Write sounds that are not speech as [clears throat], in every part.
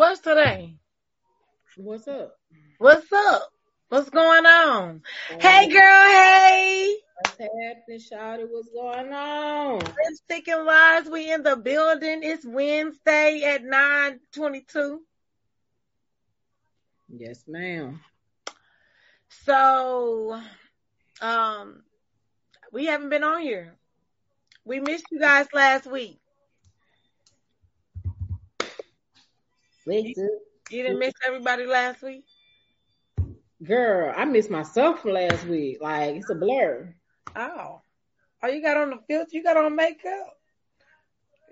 What's today? What's up? What's up? What's going on? Hey, girl. Hey. What's happening, Shawty? What's going on? Lipstick and Wise, we in the building. It's Wednesday at 922. Yes, ma'am. So, um, we haven't been on here. We missed you guys last week. Wait, You didn't miss everybody last week? Girl, I missed myself from last week. Like it's a blur. Oh. Oh, you got on the filter? You got on makeup?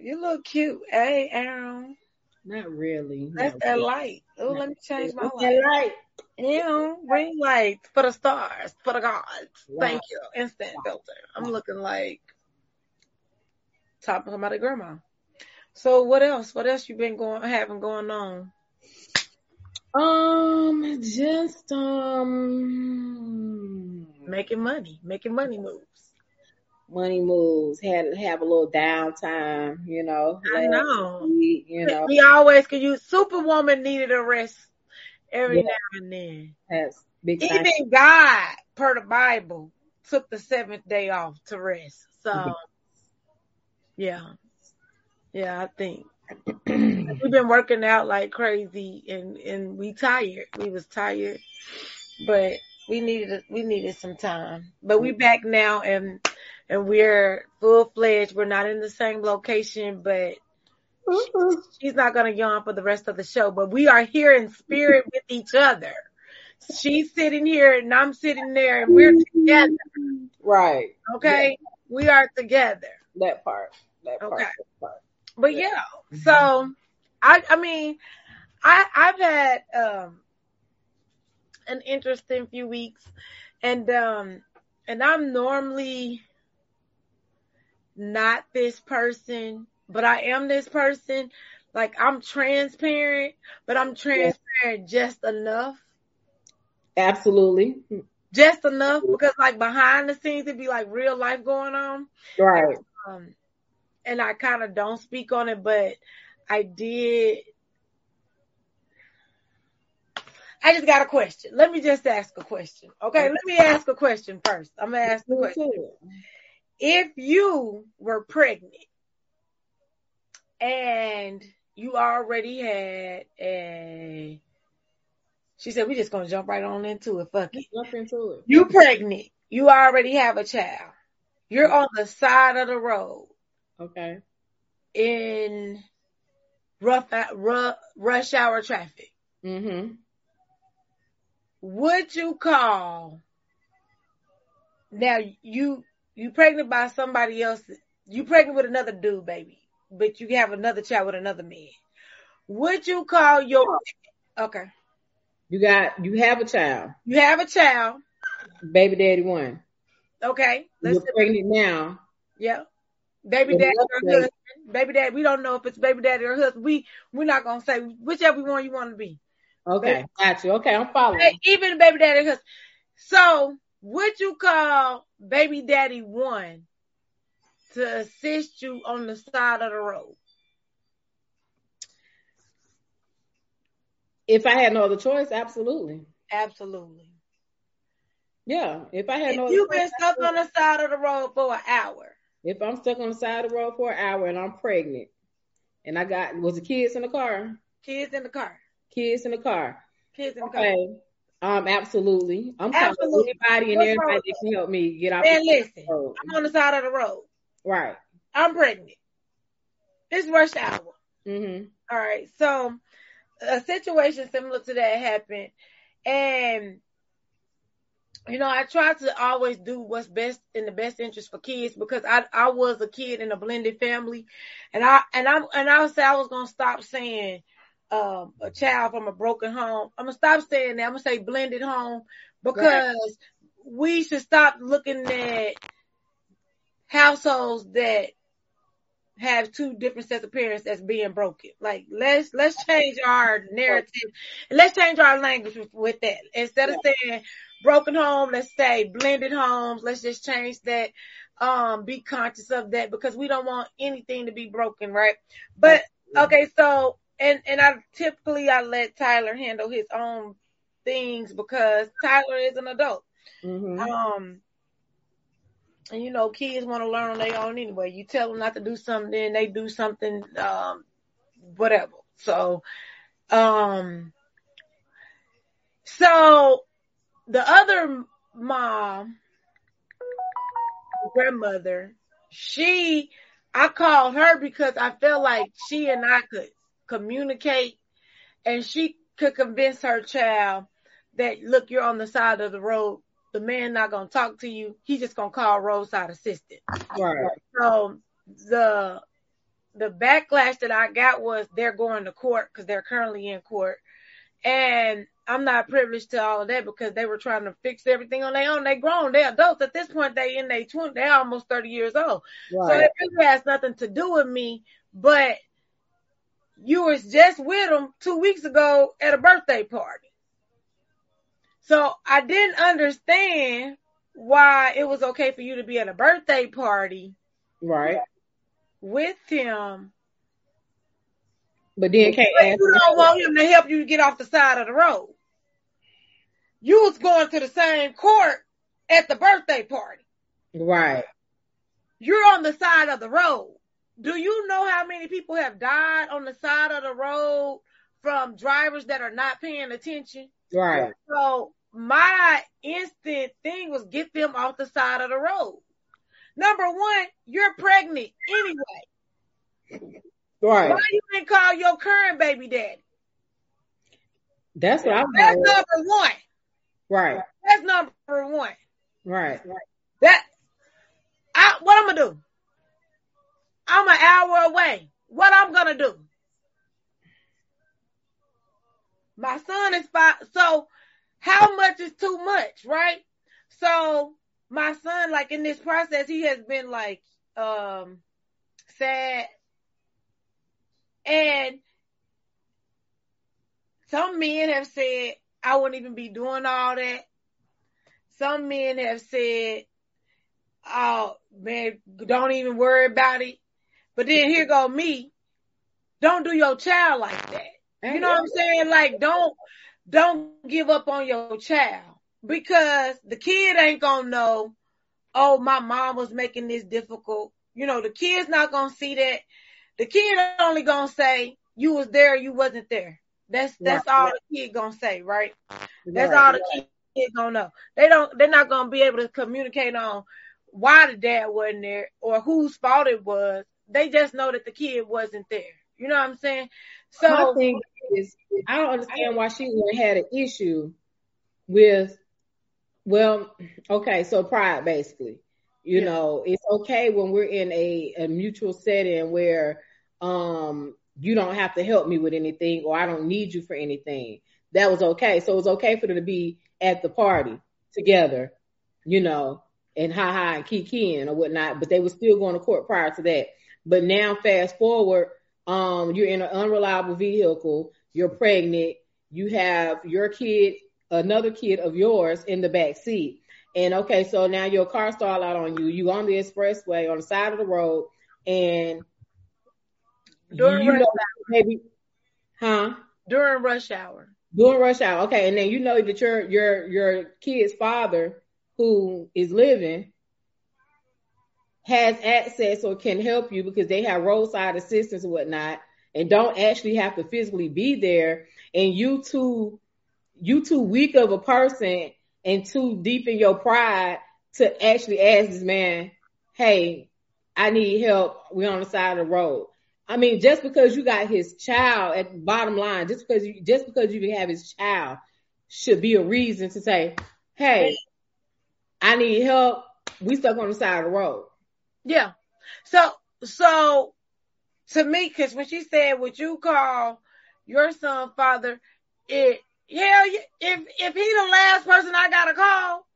You look cute. Hey, Aaron. Not really. That's Not that light. Oh, let me change my light. light? Ew, ring light for the stars, for the gods. Wow. Thank you. Instant filter. I'm looking like top of somebody grandma. So what else? What else you been going having going on? Um, just um, Making money, making money moves. money moves. Had to have a little downtime. You know. I know. week, you know, We always could use Superwoman needed a rest every Yeah. now and then. has big time. Even God, per the Bible, took the seventh day off to rest. So, yeah, yeah, I think [clears throat] we've been working out like crazy, and and we tired. We was tired, but we needed we needed some time. But we back now, and and we're full fledged. We're not in the same location, but mm-hmm. she's not gonna yawn for the rest of the show. But we are here in spirit with each other. She's sitting here and I'm sitting there, and we're together. Right. Okay, we are together. That part. That part. Okay. That part. But yeah, so I I mean I I've had um an interesting few weeks and um and I'm normally not this person, but I am this person. Like I'm transparent, but I'm transparent just enough. Absolutely. Just enough because like behind the scenes it'd be like real life going on. Right. um, and I kind of don't speak on it, but I did. I just got a question. Let me just ask a question. Okay, let me ask a question first. I'm gonna ask the question. If you were pregnant and you already had a, she said, we just gonna jump right on into it. Fuck it. Jump into it. You pregnant. You already have a child. You're on the side of the road Okay. in rough, rough rush hour traffic. Mm-hmm. Would you call? Now you you pregnant by somebody else. You pregnant with another dude, baby, but you have another child with another man. Would you call your? Okay, You got you have a child. you have a child. Baby daddy one. Okay, let's You're pregnant now. yeah. Baby daddy or husband. Baby daddy. We don't know if it's baby daddy or husband. We we're not gonna say whichever one you want to be. Okay. Got you. Okay, I'm following. Even baby daddy husband. So would you call baby daddy one to assist you on the side of the road? If I had no other choice, absolutely. Absolutely. Yeah. If I had no If other you've choice, been stuck on the side of the road for an hour, if I'm stuck on the side of the road for an hour and I'm pregnant and I got was the kids in the car? kids in the car, Kids in the car. kids in the car. Okay. Um, absolutely. I'm Absolutely. anybody and everybody that can help me get off Man, the listen, road. I'm on the side of the road. Right. I'm pregnant. It's rush hour. Mm-hmm. All right. So a situation similar to that happened. And you know, I try to always do what's best in the best interest for kids because I I was a kid in a blended family and I and I'm and I would say I was gonna stop saying um a child from a broken home. I'm gonna stop saying that. I'm gonna say blended home because we should stop looking at households that have two different sets of parents as being broken. Like let's let's change our narrative let's change our language with, with that. Instead of saying broken home, let's say blended homes. Let's just change that. Um, be conscious of that because we don't want anything to be broken, right? But okay, so and and I typically I let Tyler handle his own things because Tyler is an adult. Mm-hmm. Um, and you know, kids want to learn on their own anyway. You tell them not to do something, then they do something, um, whatever. So, um, so the other mom, grandmother, she, I called her because I felt like she and I could communicate and she could convince her child that, look, you're on the side of the road. The man not going to talk to you. He's just going to call roadside assistant. Right. So the, the backlash that I got was they're going to court because they're currently in court. And I'm not privileged to all of that because they were trying to fix everything on their own. They grown, they adults. At this point, they in their 20, they're almost 30 years old. So Right. it really has nothing to do with me, but you was just with them two weeks ago at a birthday party. So I didn't understand why it was okay for you to be at a birthday party Right. with him. But then can't But ask. you don't want him to help you get off the side of the road. You was going to the same court at the birthday party. Right. You're on the side of the road. Do you know how many people have died on the side of the road from drivers that are not paying attention? Right. So my instant thing was get them off the side of the road. Number one, you're pregnant anyway. Right. Why you didn't call your current baby daddy? That's what I'm That's number one. Right. That's number one. Right. That I what I'm gonna do? I'm an hour away. What I'm gonna do? My son is five. So how much is too much, right? So my son, like in this process, he has been like um sad. And some men have said, I wouldn't even be doing all that. Some men have said, oh man, don't even worry about it. But then here go me. Don't do your child like that. You know what I'm saying? Like don't don't give up on your child because the kid ain't gonna know, oh, my mom was making this difficult. You know, the kid's not gonna see that. The kid only gonna say you was there, you wasn't there. That's that's Right. all the kid gonna say, right? That's Right. all the kid gonna know. They don't. They're not gonna be able to communicate on why the dad wasn't there or whose fault it was. They just know that the kid wasn't there. You know what I'm saying? My So thing is, I don't understand why she have had an issue with, well, okay, so pride basically. You Yeah. know, it's okay when we're in a, a mutual setting where um you don't have to help me with anything or I don't need you for anything. That was okay. So it was okay for them to be at the party together, you know, and ha ha and kikiing or whatnot, but they were still going to court prior to that. But now fast forward, um, you're in an unreliable vehicle, you're pregnant, you have your kid, another kid of yours in the back seat. And okay, so now your car stalled out on you, you on the expressway on the side of the road, and During you rush know maybe huh? during rush hour. During rush hour. Okay, and then you know that your your your kid's father who is living has access or can help you because they have roadside assistance and whatnot and don't actually have to physically be there and you too you too weak of a person and too deep in your pride to actually ask this man, hey, I need help. We're on the side of the road. I mean, just because you got his child at bottom line, just because you just because you have his child should be a reason to say, Hey, I need help. We stuck on the side of the road. Yeah. So so to me, because when she said, "Would you call your son father?" It hell, yeah, if if he the last person I gotta call,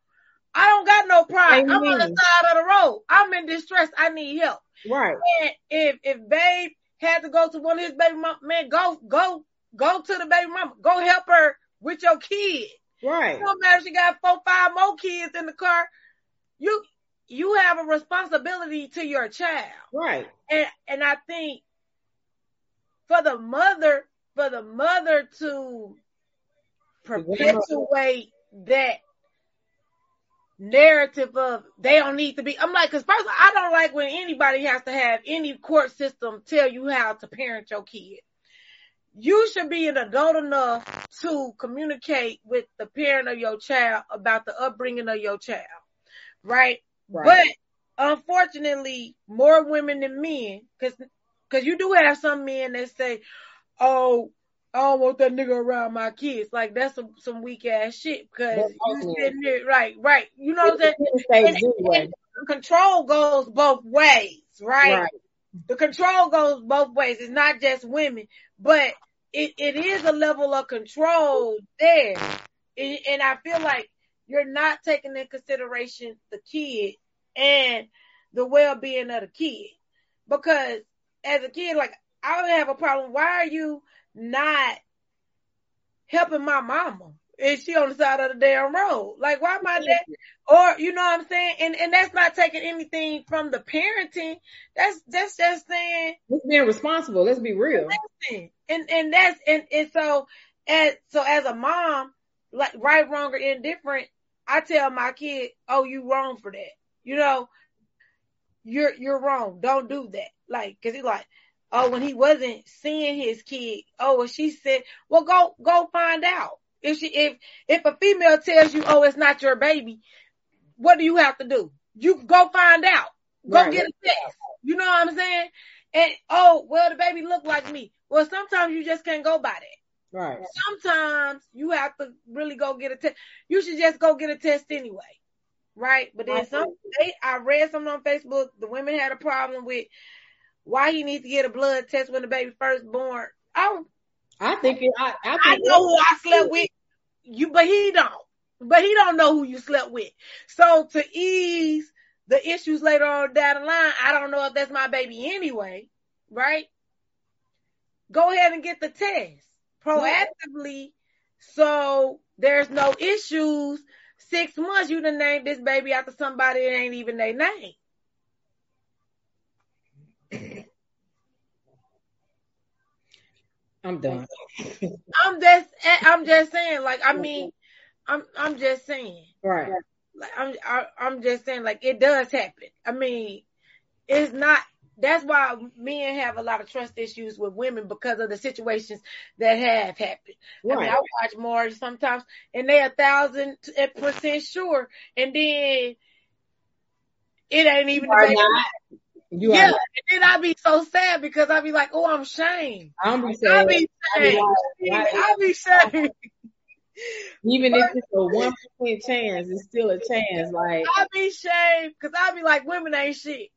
I don't got no pride. I'm on the side of the road. I'm in distress. I need help. Right. And if if babe had to go to one of his baby mom, man, go go go to the baby mama. Go help her with your kid. Right. Don't matter she got four, five more kids in the car. You you have a responsibility to your child. Right. And and I think for the mother for the mother to perpetuate that narrative of they don't need to be. I'm like, because first I don't like when anybody has to have any court system tell you how to parent your kid. You should be an adult enough to communicate with the parent of your child about the upbringing of your child, right? right. But unfortunately, more women than men, because because you do have some men that say, "Oh, I don't want that nigga around my kids. Like that's some, some weak ass shit because you sitting there, right, right. You know what I'm saying? Control goes both ways, right? right? The control goes both ways. It's not just women, but it, it is a level of control there. And, and I feel like you're not taking in consideration the kid and the well-being of the kid because as a kid, like I would have a problem. Why are you not helping my mama? Is she on the side of the damn road? Like, why my dad? Or you know what I'm saying? And and that's not taking anything from the parenting. That's that's just saying it's being responsible. Let's be real. And and that's and and so as so as a mom, like right, wrong, or indifferent, I tell my kid, "Oh, you wrong for that." You know, you're you're wrong. Don't do that. Like, cause he's like, oh, when he wasn't seeing his kid, oh, well, she said, well, go, go find out. If she, if, if a female tells you, oh, it's not your baby, what do you have to do? You go find out. Go right. get a test. You know what I'm saying? And, oh, well, the baby looked like me. Well, sometimes you just can't go by that. Right. Sometimes you have to really go get a test. You should just go get a test anyway. Right. But then some, they, I read something on Facebook. The women had a problem with why he needs to get a blood test when the baby first born. Oh, I think it, I, I, think I know who I slept with. You, but he don't. But he don't know who you slept with. So to ease the issues later on down the line, I don't know if that's my baby anyway, right? Go ahead and get the test proactively, so there's no issues. Six months, you done named this baby after somebody that ain't even their name. I'm done. [laughs] I'm just eh, I'm just saying like I mean I'm I'm just saying. Right. Like I'm I, I'm just saying like it does happen. I mean it's not that's why men have a lot of trust issues with women because of the situations that have happened. Right. I mean, I watch more sometimes and they're a thousand eh, percent sure and then it ain't even the you yeah, are, and then I'd be so sad because I'd be like, oh, I'm ashamed. I'm be sad. I'd be ashamed. I'd be ashamed. Even if it's a one percent chance, it's still a chance. Like I'd be ashamed because I'd be like, women ain't shit.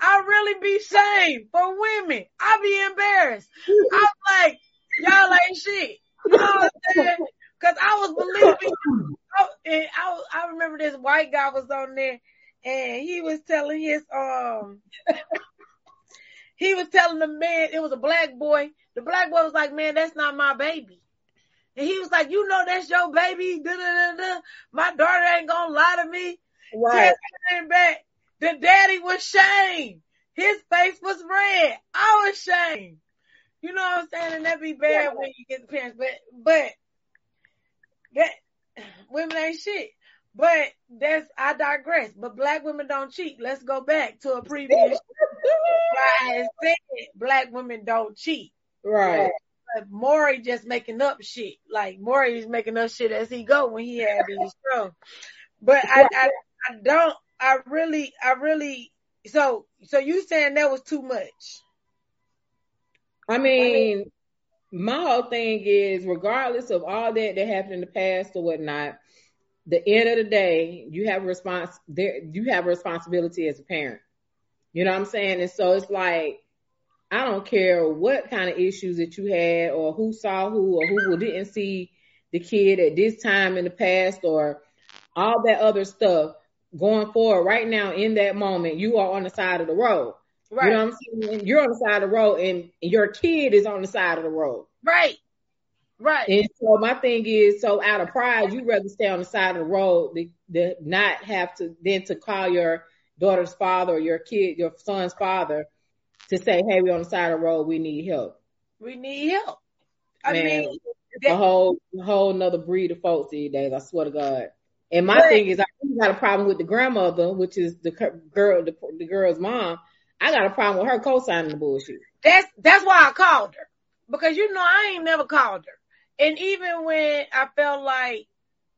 I really be ashamed for women. I'd be embarrassed. I'm like, y'all ain't shit. You know what I'm saying? Because I was believing. I, and I, I remember this white guy was on there and he was telling his um he was telling the man it was a black boy. The black boy was like, "Man, that's not my baby." And he was like, "You know that's your baby." Da, da, da, My daughter ain't gonna lie to me. Right. Came back. The daddy was shamed. His face was red. I was shamed. You know what I'm saying? And that be bad yeah. when you get the parents, but but that women ain't shit. But that's I digress. But black women don't cheat. Let's go back to a previous. [laughs] I said black women don't cheat. Right. But Maury just making up shit. Like Maury is making up shit as he go when he had these shows. But I, I, I don't. I really, I really. So, so you saying that was too much? I mean, my whole thing is, regardless of all that that happened in the past or whatnot, the end of the day, you have a response there, you have a responsibility as a parent. You know what I'm saying? And so it's like, I don't care what kind of issues that you had or who saw who or who didn't see the kid at this time in the past or all that other stuff going forward right now in that moment, you are on the side of the road. Right. You know what I'm saying? You're on the side of the road and your kid is on the side of the road. Right. Right. And so my thing is, so out of pride, you'd rather stay on the side of the road than, not have to then to call your daughter's father or your kid, your son's father, to say, "Hey, we're on the side of the road. We need help." We need help. I Man, mean, it's a whole whole another breed of folks these days. I swear to God. And my But- thing is, I got a problem with the grandmother, which is the girl, the, the girl's mom. I got a problem with her co-signing the bullshit. that's that's why I called her because you know I ain't never called her, and even when I felt like,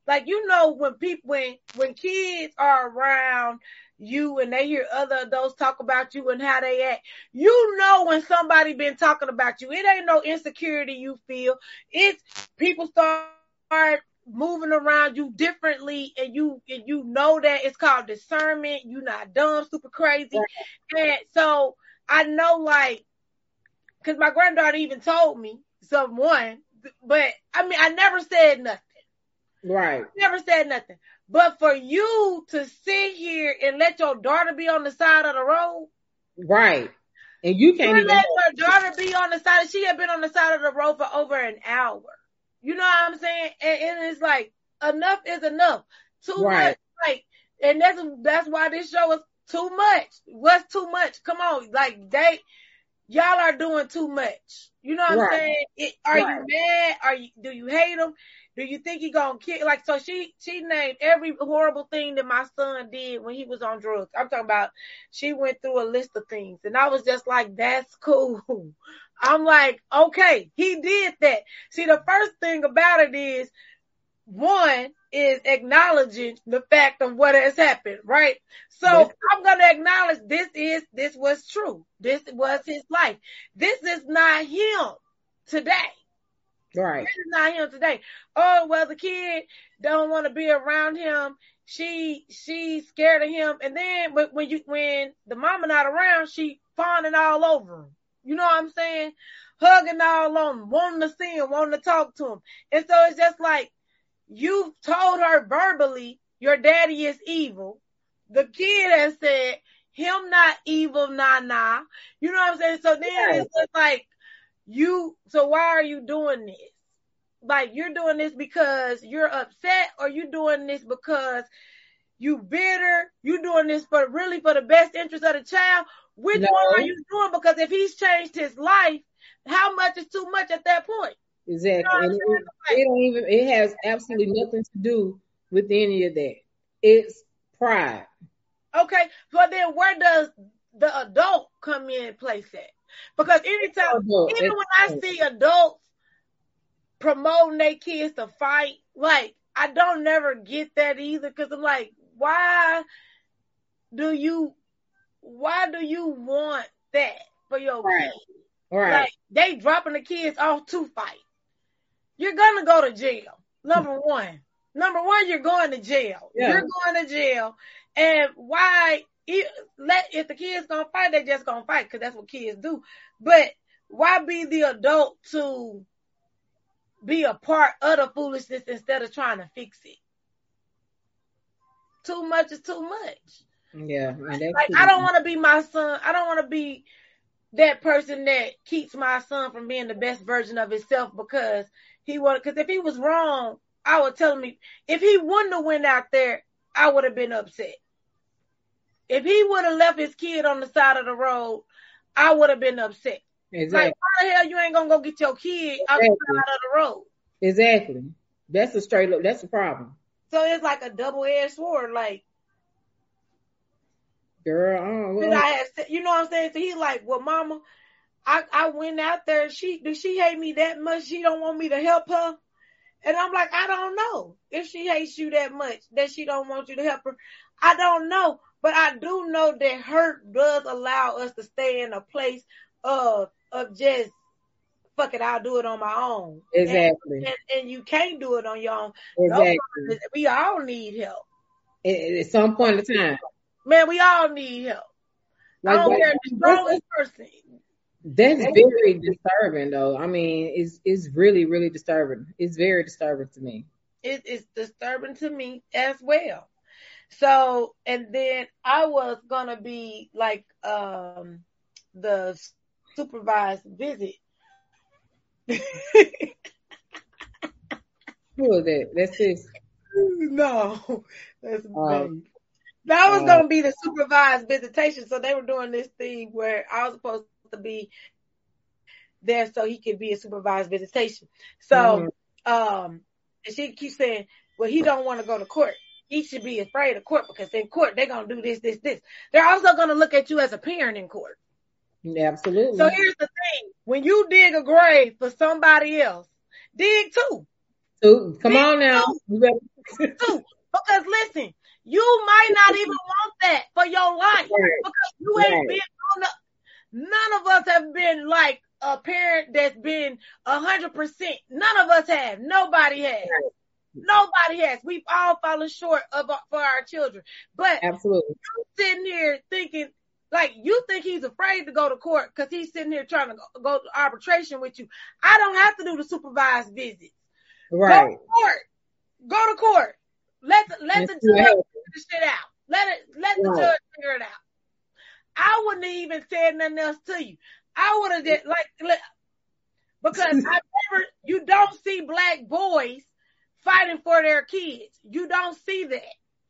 like you know when people when when kids are around you and they hear other adults talk about you and how they act, you know when somebody been talking about you. It ain't no insecurity you feel. It's people start moving around you differently and you and you know that it's called discernment. You're not dumb, super crazy. And so I know like because my granddaughter even told me someone, but I mean I never said nothing. Right. Never said nothing. But for you to sit here and let your daughter be on the side of the road, Right. And you can't even. let your daughter be on the side. She had been on the side of the road for over an hour. You know what I'm saying? And, and it's like enough is enough. Too Right. much, like, and that's that's why this show is too much. What's too much? Come on, like they, y'all are doing too much. You know what Right. I'm saying? It, are Right. you mad? Are you? Do you hate him? Do you think he gonna kill? Like, so she she named every horrible thing that my son did when he was on drugs. I'm talking about. She went through a list of things, and I was just like, "That's cool." [laughs] I'm like, "Okay, he did that." See, the first thing about it is, one is acknowledging the fact of what has happened, right? So Yes. I'm gonna acknowledge this is this was true. This was his life. This is not him today. Right. This is not him today. Oh, well, the kid don't want to be around him. She she's scared of him. And then when, when you when the mama not around, she fawning all over him. You know what I'm saying? Hugging all on him, wanting to see him, wanting to talk to him. And so it's just like you've told her verbally your daddy is evil. The kid has said him not evil, nah nah. You know what I'm saying? So then Yes. it's just like you so why are you doing this? Like you're doing this because you're upset or you doing this because you bitter, you doing this for really for the best interest of the child. Which No. one are you doing? Because if he's changed his life, how much is too much at that point? Exactly. You know what And it, it don't even. It has absolutely nothing to do with any of that. It's pride. Okay, but then where does the adult come in and place at? Because anytime, Adult, even when I see adults promoting their kids to fight, like I don't never get that either. Because I'm like, why do you, why do you want that for your Right. kids? Right. Like they dropping the kids off to fight. You're gonna go to jail. Number one. Number one, you're going to jail. Yeah. You're going to jail. And why if, let if the kids gonna fight, they just gonna fight because that's what kids do. But why be the adult to be a part of the foolishness instead of trying to fix it? Too much is too much. yeah. Like I don't want to be my son. I don't want to be that person that keeps my son from being the best version of himself because he wanted. Because if he was wrong, I would tell him. If he wouldn't have went out there, I would have been upset. If he would have left his kid on the side of the road, I would have been upset. exactly. Like, why the hell you ain't gonna go get your kid out the side of the road? Exactly. That's a straight up. That's the problem, So it's like a double edged sword. Like, girl. I don't know. I said- you know what I'm saying? So he like, well, mama, I, I went out there. She, does she hate me that much? She don't want me to help her. And I'm like, I don't know if she hates you that much that she don't want you to help her. I don't know, but I do know that hurt does allow us to stay in a place of, of just, fuck it, I'll do it on my own. Exactly. And, and you can't do it on your own. Exactly. We all need help. At, at some point in time, Man, we all need help. I don't care the strongest person. That's very disturbing, though. I mean, it's it's really really disturbing. It's very disturbing to me. it is disturbing to me as well. So, and then I was gonna be like um the supervised visit. [laughs] Who is that? That's this. [laughs] no, that's vague. That was Oh. gonna be the supervised visitation. So they were doing this thing where I was supposed to be there so he could be a supervised visitation. So, mm-hmm. um, and she keeps saying, well, he don't want to go to court. He should be afraid of court because in court they're gonna do this, this, this. They're also gonna look at you as a parent in court. Absolutely. So here's the thing: when you dig a grave for somebody else, dig too. Two. Come dig on now. Two. two. Because listen, you might not even want that for your life right. because you ain't right. been on the. None of us have been like a parent that's been a hundred percent. None of us have. Nobody has. Nobody has. We've all fallen short of for our children. But absolutely, sitting here thinking like you think he's afraid to go to court because he's sitting here trying to go, go, to arbitration with you. I don't have to do the supervised visits. Right. Go to court. Go to court. Let the, let the judge figure the shit out. Let it let the right. judge figure it out. I wouldn't have even said nothing else to you. I would have just like because I [laughs] never you don't see black boys fighting for their kids. You don't see that.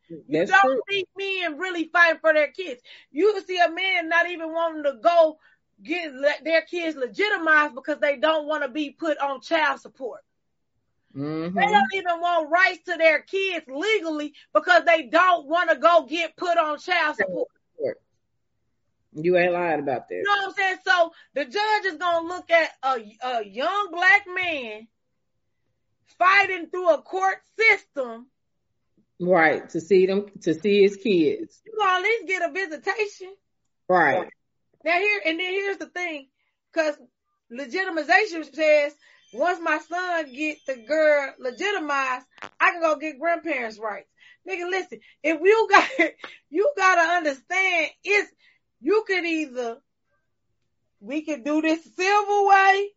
You That's don't true. see men really fighting for their kids. You see a man not even wanting to go get their kids legitimized because they don't want to be put on child support. Mm-hmm. They don't even want rights to their kids legally because they don't want to go get put on child support. You ain't lying about that. You know what I'm saying? So the judge is gonna look at a, a young black man fighting through a court system. Right, to see them to see his kids. You gonna at least get a visitation. Right. Now here and then here's the thing, because legitimization says once my son get the girl legitimized, I can go get grandparents' rights. Nigga, listen, if you got [laughs] you gotta understand it's you could either we could do this civil way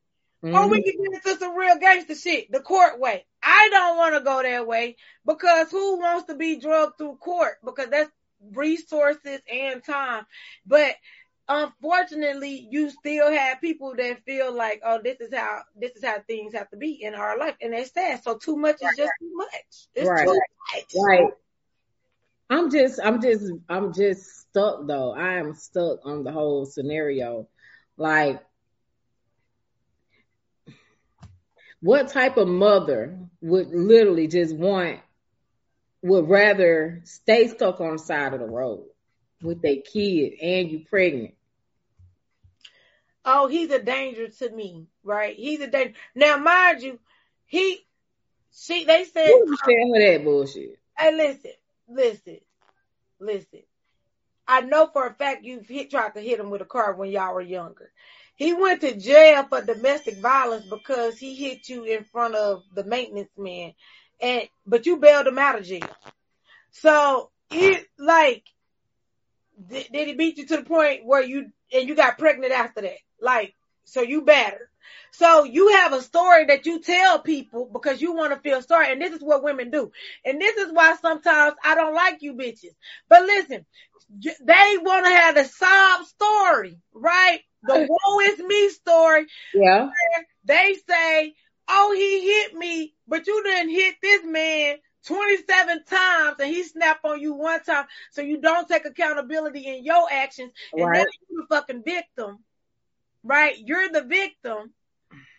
mm-hmm. or we could get into some real gangster shit, the court way. I don't want to go that way because who wants to be drugged through court? Because that's resources and time. But unfortunately, you still have people that feel like, oh, this is how this is how things have to be in our life, and it's sad. So too much is just too much. It's right. too much. Right. I'm just, I'm just, I'm just stuck though. I am stuck on the whole scenario. Like, what type of mother would literally just want, would rather stay stuck on the side of the road with their kid and you pregnant? Oh, he's a danger to me, right? He's a danger. Now, mind you, he, she, they said. Who tell her that bullshit? Hey, listen, listen, listen. I know for a fact you've hit, tried to hit him with a car when y'all were younger. He went to jail for domestic violence because he hit you in front of the maintenance man, and but you bailed him out of jail. So it like, did, did he beat you to the point where you and you got pregnant after that? Like, so you better. So you have a story that you tell people because you want to feel sorry. And this is what women do. And this is why sometimes I don't like you bitches. But listen, they want to have the sob story, right? The [laughs] woe is me story. Yeah. They say, oh, he hit me, but you didn't hit this man 27 times and he snapped on you one time. So you don't take accountability in your actions. And right. then you're the fucking victim right? You're the victim.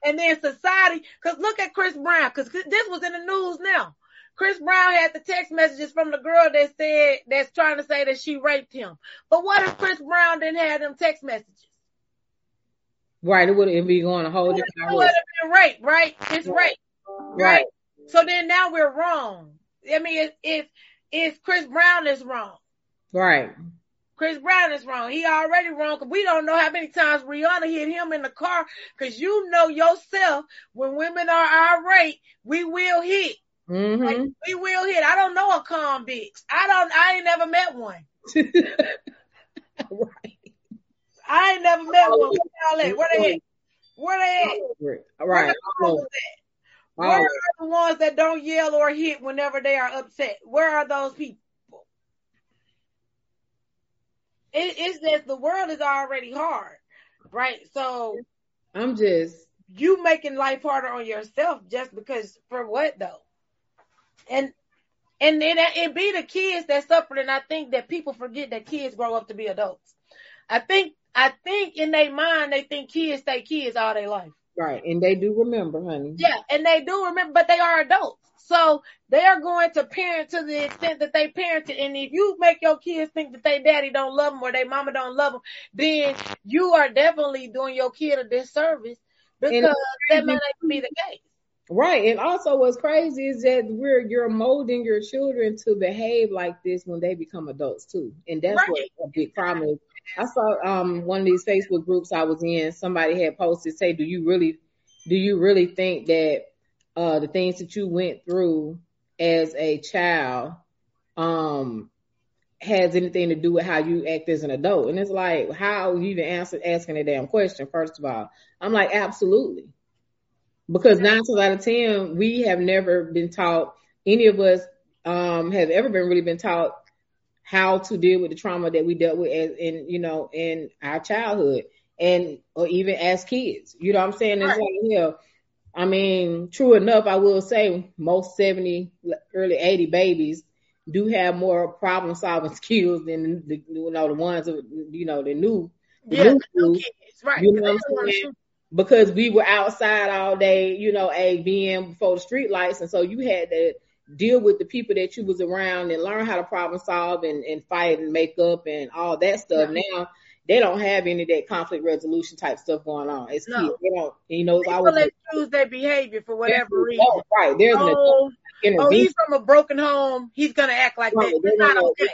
And then society, cause look at Chris Brown, cause this was in the news now. Chris Brown had the text messages from the girl that said, that's trying to say that she raped him. But what if Chris Brown didn't have them text messages? Right, it wouldn't be going a whole different It would have been rape, right? It's rape. Right. right. So then now we're wrong. I mean, if, if Chris Brown is wrong. Right. Chris Brown is wrong. He already wrong because we don't know how many times Rihanna hit him in the car because you know yourself when women are irate, we will hit. Mm-hmm. Like, we will hit. I don't know a calm bitch. I don't, I ain't never met one. [laughs] right. I ain't never met one. Where they at? Where they at? Where they at? All right. Where, Where are the ones that don't yell or hit whenever they are upset? Where are those people? It, it's that the world is already hard, right? So I'm just you making life harder on yourself just because for what though? And and it, it be the kids that suffer, and I think that people forget that kids grow up to be adults. I think I think in their mind they think kids stay kids all their life. Right, and they do remember, honey. Yeah, and they do remember, but they are adults. So they are going to parent to the extent that they parented. And if you make your kids think that they daddy don't love them or they mama don't love them, then you are definitely doing your kid a disservice because that may not be the case. Right. And also what's crazy is that we're you're molding your children to behave like this when they become adults too. And that's right. what a big problem is. I saw um one of these Facebook groups I was in, somebody had posted say, Do you really do you really think that uh the things that you went through as a child um has anything to do with how you act as an adult? And it's like, how you even answer asking a damn question, first of all. I'm like, absolutely because nine times out of ten, we have never been taught. Any of us um, have ever been really been taught how to deal with the trauma that we dealt with as in you know in our childhood and or even as kids. You know what I'm saying? It's right. like yeah. I mean, true enough, I will say most 70, early 80 babies do have more problem solving [laughs] skills than the you know the ones you know the new the yeah, new, new kids, right? You know what I'm saying? because we were outside all day, you know, a being before the street lights. And so you had to deal with the people that you was around and learn how to problem solve and, and fight and make up and all that stuff. Now they don't have any of that conflict resolution type stuff going on. It's no. kids. They don't, you know, People I was choose their behavior for whatever reason. Oh, right. There's oh, an oh, he's from a broken home. He's gonna act like right. that. They're gonna, okay.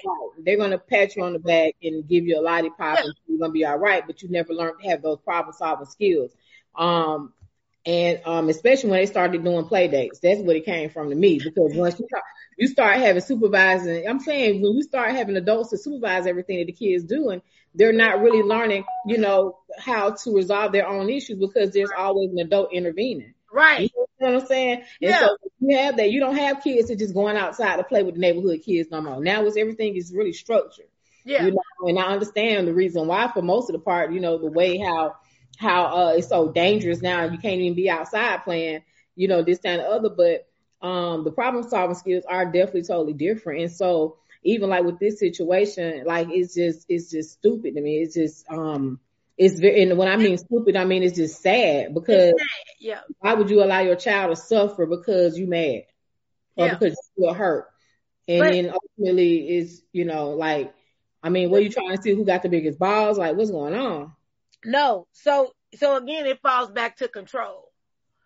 they're gonna pat you on the back and give you a lollipop yeah. and you're gonna be all right, but you never learned to have those problem solving skills. Um, and um, especially when they started doing play dates, that's what it came from to me. Because once you start, you start having supervising, I'm saying when you start having adults to supervise everything that the kids doing, they're not really learning, you know, how to resolve their own issues because there's always an adult intervening. Right. You know what I'm saying? And yeah. so you have that. You don't have kids that just going outside to play with the neighborhood kids no more. Now it's everything is really structured. Yeah. You know, and I understand the reason why for most of the part, you know, the way how how uh it's so dangerous now. You can't even be outside playing, you know, this and the other. But um the problem solving skills are definitely totally different. And so even like with this situation, like it's just it's just stupid to me. It's just um it's very and when I mean stupid, I mean it's just sad because sad. yeah. why would you allow your child to suffer because you mad or yeah. because you feel hurt? And but, then ultimately it's you know like I mean, what are you trying to see? Who got the biggest balls? Like, what's going on? No. So so again, it falls back to control.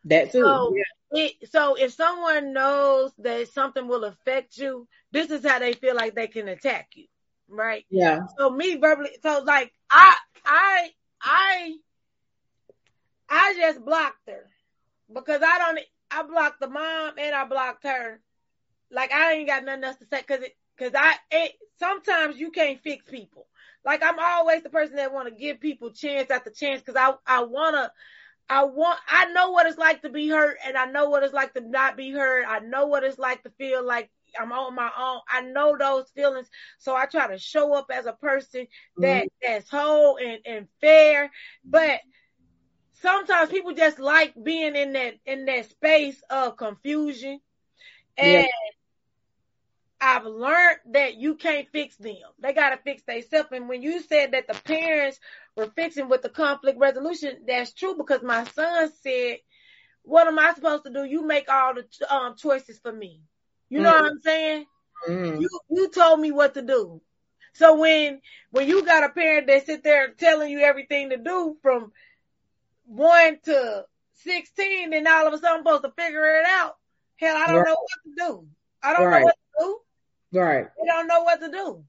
That too. So, yeah. It, so if someone knows that something will affect you, this is how they feel like they can attack you, right? Yeah. So me verbally, so like I, I, I, I just blocked her because I don't. I blocked the mom and I blocked her. Like I ain't got nothing else to say because it, because I, it, sometimes you can't fix people. Like I'm always the person that want to give people chance after chance because I I wanna I want I know what it's like to be hurt and I know what it's like to not be hurt. I know what it's like to feel like I'm on my own. I know those feelings. So I try to show up as a person that mm-hmm. that's whole and, and fair. But sometimes people just like being in that in that space of confusion. And yeah. I've learned that you can't fix them. They got to fix themselves. And when you said that the parents were fixing with the conflict resolution, that's true because my son said, what am I supposed to do? You make all the um, choices for me. You know mm. what I'm saying? Mm. You, you told me what to do. So when, when you got a parent that sit there telling you everything to do from one to 16, then all of a sudden I'm supposed to figure it out. Hell, I don't right. know what to do. I don't right. know what to do. Right. They don't know what to do.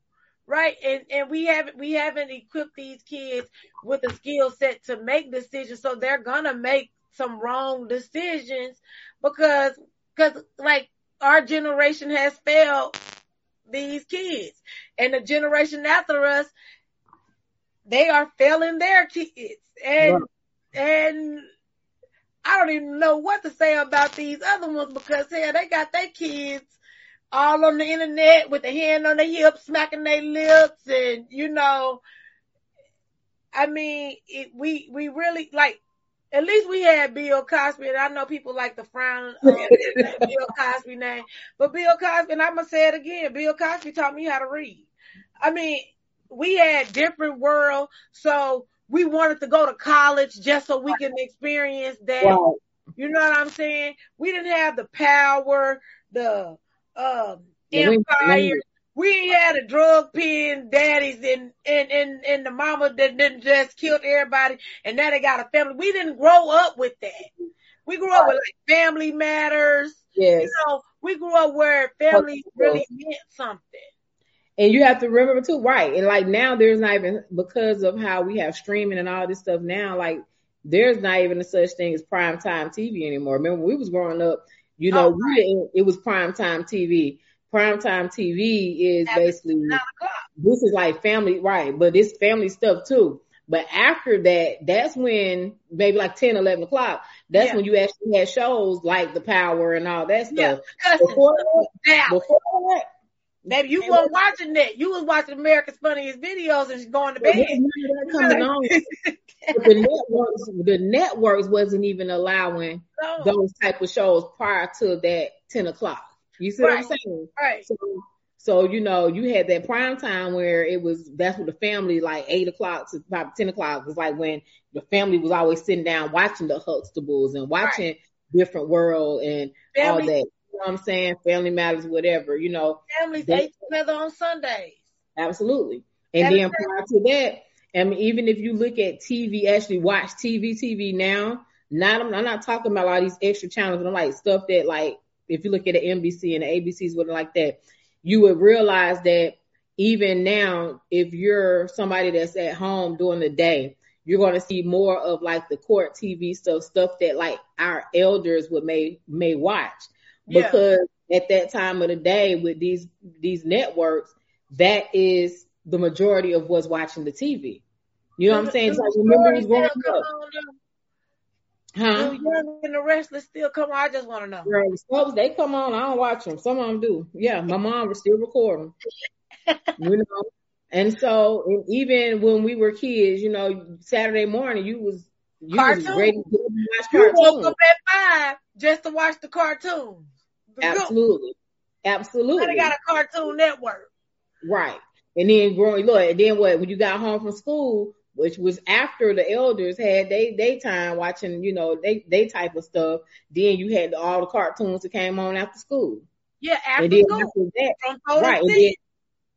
Right. And and we haven't we haven't equipped these kids with a skill set to make decisions. So they're gonna make some wrong decisions because because like our generation has failed these kids. And the generation after us, they are failing their kids. And right. and I don't even know what to say about these other ones because hell, they got their kids all on the internet with a hand on their hip, smacking their lips, and you know, I mean, it, we we really like. At least we had Bill Cosby, and I know people like to frown [laughs] on Bill Cosby name, but Bill Cosby, and I'm gonna say it again, Bill Cosby taught me how to read. I mean, we had different world, so we wanted to go to college just so we can experience that. Right. You know what I'm saying? We didn't have the power, the um, empire. We had a drug pen daddies and, and, and, and the mama that didn't just killed everybody and now they got a family. We didn't grow up with that. We grew up with like family matters. Yes. You know, we grew up where family really meant something. And you have to remember too, right? And like now, there's not even because of how we have streaming and all this stuff now. Like there's not even a such thing as prime time TV anymore. Remember, we was growing up, you know, oh, right. we it was prime time TV. Prime time TV is basically this is like family, right? But it's family stuff too. But after that, that's when maybe like 10, 11 o'clock, that's yeah. when you actually had shows like The Power and all that stuff. Yeah, before, that, before that, Maybe you weren't watching that. You was watching America's Funniest Videos and going to bed. [laughs] the networks, the networks wasn't even allowing those type of shows prior to that ten o'clock. You see right. what I'm saying? Right. So, so you know, you had that prime time where it was that's what the family like eight o'clock to about ten o'clock was like when the family was always sitting down watching the Huxtables and watching right. Different World and family, all that you know what I'm saying? Family matters, whatever, you know. Families they, ate together on Sundays. Absolutely. And that then prior to that, I mean, even if you look at TV, actually watch TV, TV now, not, I'm, I'm not talking about all these extra channels and like stuff that like, if you look at the NBC and the ABCs, wouldn't like that, you would realize that even now, if you're somebody that's at home during the day, you're going to see more of like the court TV stuff, stuff that like our elders would may may watch because yeah. at that time of the day with these these networks, that is the majority of what's watching the TV. You know what I'm saying? So like, remember who's going up. Huh? Young and the Restless still come on. I just want to know. Right. Folks, they come on. I don't watch them. Some of them do. Yeah, my mom was still recording. [laughs] you know. And so, and even when we were kids, you know, Saturday morning, you was you cartoon. was ready to watch You woke up at five just to watch the cartoons. Absolutely. Absolutely. They got a cartoon network. Right. And then growing look, and then what when you got home from school, which was after the elders had they they time watching, you know, they they type of stuff, then you had all the cartoons that came on after school. Yeah, after and then school. After that, right. And then,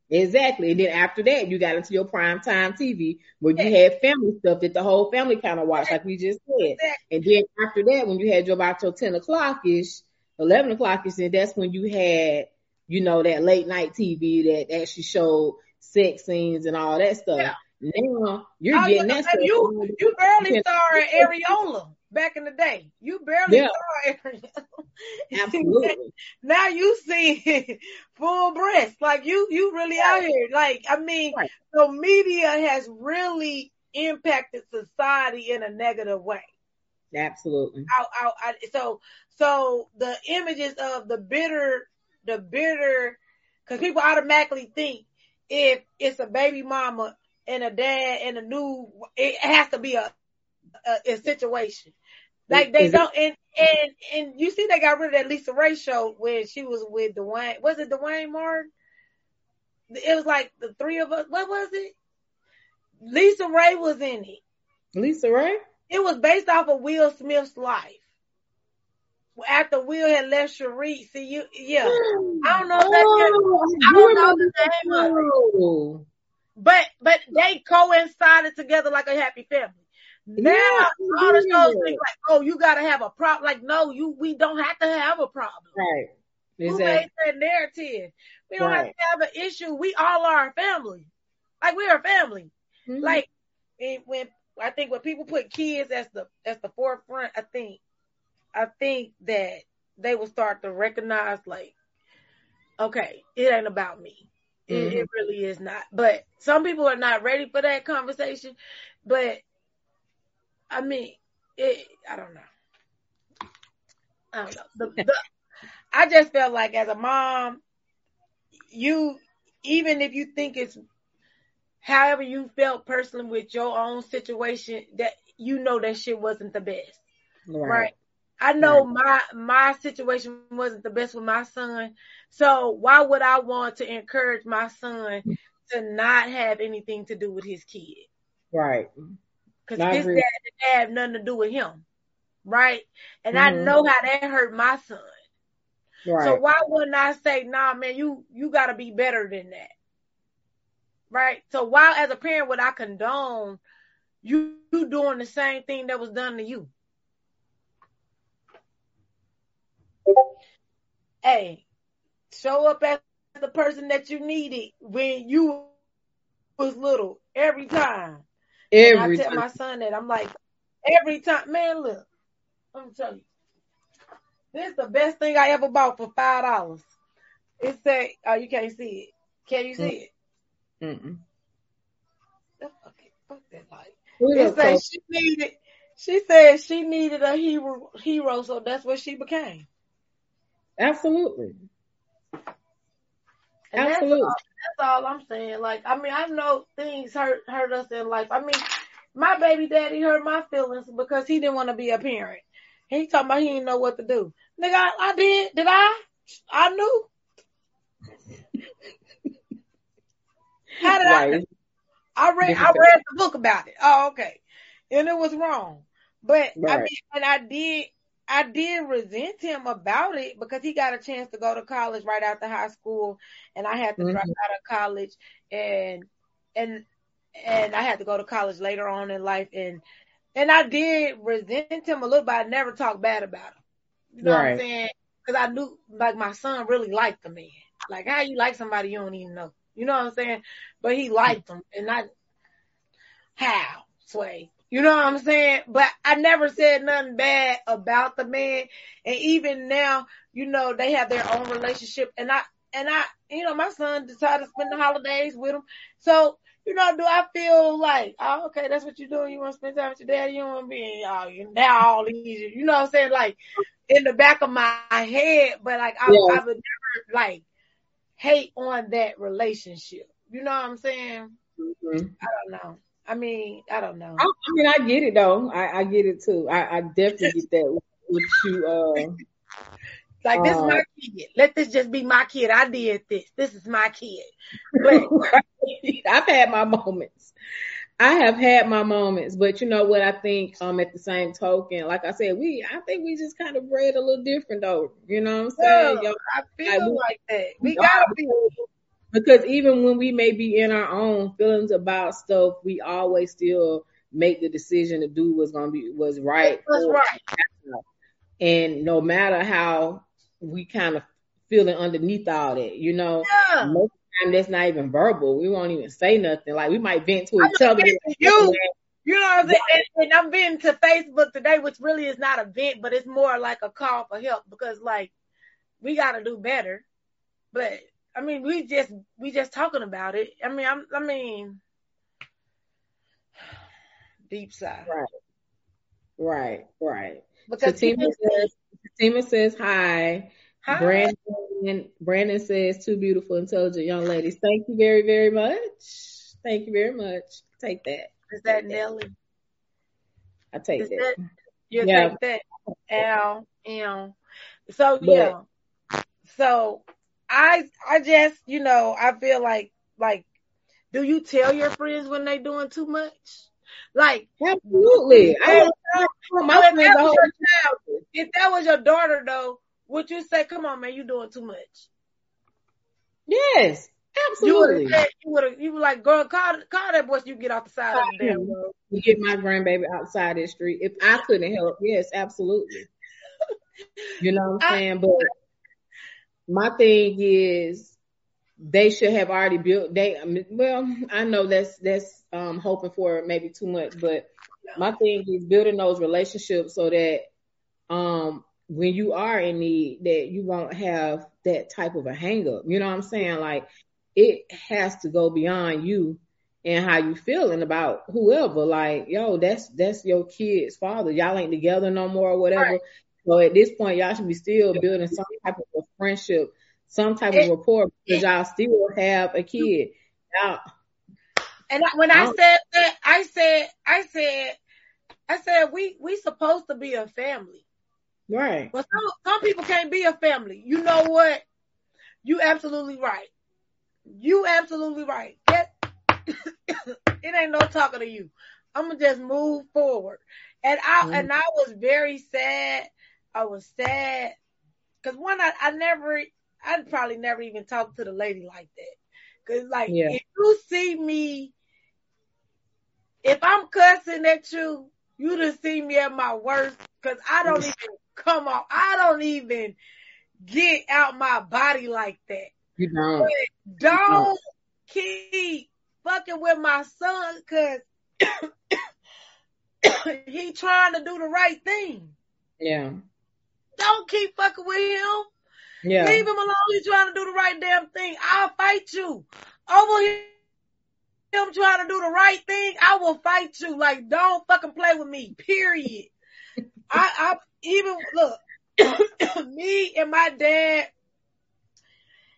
exactly. And then after that, you got into your prime time TV where you had family stuff that the whole family kind of watched, like we just said. Exactly. And then after that, when you had your about your ten o'clock ish, 11 o'clock is that's when you had, you know, that late night TV that actually showed sex scenes and all that stuff. Yeah. Now you're oh, getting that. You, you barely saw [laughs] Areola back in the day. You barely yeah. saw Areola. [laughs] Absolutely. now you see [laughs] full breast. Like you, you really out here. Like, I mean, right. so media has really impacted society in a negative way. Absolutely. I, I, I, so so the images of the bitter, the bitter, because people automatically think if it's a baby mama and a dad and a new, it has to be a a, a situation. Like they don't, and and and you see, they got rid of that LisaRaye show when she was with Duane. Was it Duane Martin? It was like the three of us. What was it? LisaRaye was in it. LisaRaye? It was based off of Will Smith's life. After Will had left Sheree, see you, yeah. I don't know if that's oh, I don't know the name of it. But but they coincided together like a happy family. Now yeah, all the shows think like, oh, you gotta have a problem. Like, no, you we don't have to have a problem. Right. Who made that narrative? We don't right. have to have an issue. We all are a family. Like we are a family. Mm-hmm. Like when I think when people put kids as the as the forefront, I think I think that they will start to recognize like, okay, it ain't about me. Mm-hmm. It, it, really is not. But some people are not ready for that conversation. But I mean, it, I don't know. I don't know. The, the, I just felt like as a mom, you even if you think it's however you felt personally with your own situation, that you know that shit wasn't the best. Right. right? I know right. my my situation wasn't the best with my son. So why would I want to encourage my son to not have anything to do with his kid? Right. Cause this dad didn't have nothing to do with him. Right. And mm-hmm. I know how that hurt my son. Right. So why wouldn't I say, nah, man, you, you gotta be better than that. Right. So while as a parent would I condone you, you doing the same thing that was done to you? Hey, show up as the person that you needed when you was little every time. Every time. I tell time. my son that I'm like, every time, man, look, I'm telling you, this is the best thing I ever bought for five dollars. It say, oh, you can't see it. Can you see mm. it? Mm-mm. Okay, fuck that light. It said she needed. She said she needed a hero, hero, so that's what she became. Absolutely. And Absolutely. That's all, that's all, I'm saying. Like, I mean, I know things hurt hurt us in life. I mean, my baby daddy hurt my feelings because he didn't want to be a parent. He talking about he didn't know what to do. Nigga, I, I did. Did I? I knew. How did right. I? I read. I read the book about it. Oh, okay, and it was wrong. But right. I mean, and I did. I did resent him about it because he got a chance to go to college right after high school, and I had to mm-hmm. drop out of college, and and and I had to go to college later on in life, and and I did resent him a little, but I never talked bad about him. You know right. what I'm saying? Because I knew like my son really liked the man. Like how you like somebody you don't even know. You know what I'm saying? But he liked him, and not how sway. You know what I'm saying? But I never said nothing bad about the man. And even now, you know, they have their own relationship. And I, and I, you know, my son decided to spend the holidays with him. So, you know, do I feel like, oh, okay, that's what you're doing. You want to spend time with your dad. You want to be, oh, you now all these, you know what I'm saying? Like in the back of my head, but like I, yeah. I would never like hate on that relationship. You know what I'm saying? Mm-hmm. I don't know. I mean, I don't know. I, I mean, I get it though. I, I get it too. I, I definitely get that with you. Uh, [laughs] like this uh, is my kid. Let this just be my kid. I did this. This is my kid. [laughs] But I've had my moments. I have had my moments, but you know what? I think um at the same token, like I said, we I think we just kind of bred a little different though. You know what I'm saying? Yo, I feel like, like that. We gotta be because even when we may be in our own feelings about stuff, we always still make the decision to do what's gonna be what's right. What's right. And no matter how we kind of feeling underneath all that, you know, yeah. most time that's not even verbal. We won't even say nothing. Like we might vent to each other. You. You know what I'm saying? And, and I'm being to Facebook today, which really is not a vent, but it's more like a call for help because like we got to do better. But I mean, we just we just talking about it. I mean, I'm, I mean, [sighs] deep sigh. Right, right, right. Because Fatima says, Fatima says hi. Hi. Brandon Brandon says two beautiful, intelligent young ladies. Thank you very, very much. Thank you very much. Take that. Is that take Nelly? That. I take Is that. that. You yeah. take that. L M. So but, yeah. So I I just you know I feel like like do you tell your friends when they doing too much? Like absolutely. I my was your child, if that was your daughter though, would you say, "Come on, man, you doing too much"? Yes, absolutely. You would have you would have you were like, "Girl, call call that boy. So you get off the side of the damn road." Get my grandbaby outside the street. If I couldn't help, yes, absolutely. [laughs] you know what I'm saying? I, but my thing is they should have already built they well i know that's that's um hoping for maybe too much but my thing is building those relationships so that um when you are in need that you won't have that type of a hang up you know what i'm saying? Like it has to go beyond you and how you feeling about whoever. Like yo that's that's your kid's father. Y'all ain't together no more or whatever. Right. So at this point, y'all should be still building some type of a friendship, some type of rapport because y'all still have a kid. Now, and when I, I said that, I said, I said, I said we we supposed to be a family, right? But some some people can't be a family. You know what? You absolutely right. You absolutely right. That [coughs] it ain't no talking to you. I'm gonna just move forward. And I mm-hmm. and I was very sad. I was sad because one, I, I never, I'd probably never even talk to the lady like that. Cause like yeah. if you see me, if I'm cussing at you, you just see me at my worst. Cause I don't even come off. I don't even get out my body like that. You don't. But don't keep fucking with my son cause [coughs] he trying to do the right thing. Yeah. Don't keep fucking with him. Yeah. Leave him alone. He's trying to do the right damn thing. I'll fight you. Over him trying to do the right thing, I will fight you. Like, don't fucking play with me. Period. [laughs] I, I even look, [coughs] me and my dad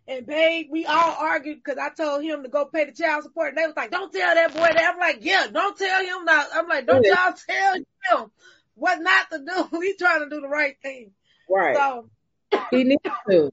and babe, we all argued because I told him to go pay the child support. And they was like, don't tell that boy that. I'm like, yeah, don't tell him that. I'm like, don't y'all tell him what not to do. [laughs] He's trying to do the right thing. Right. So he needs to.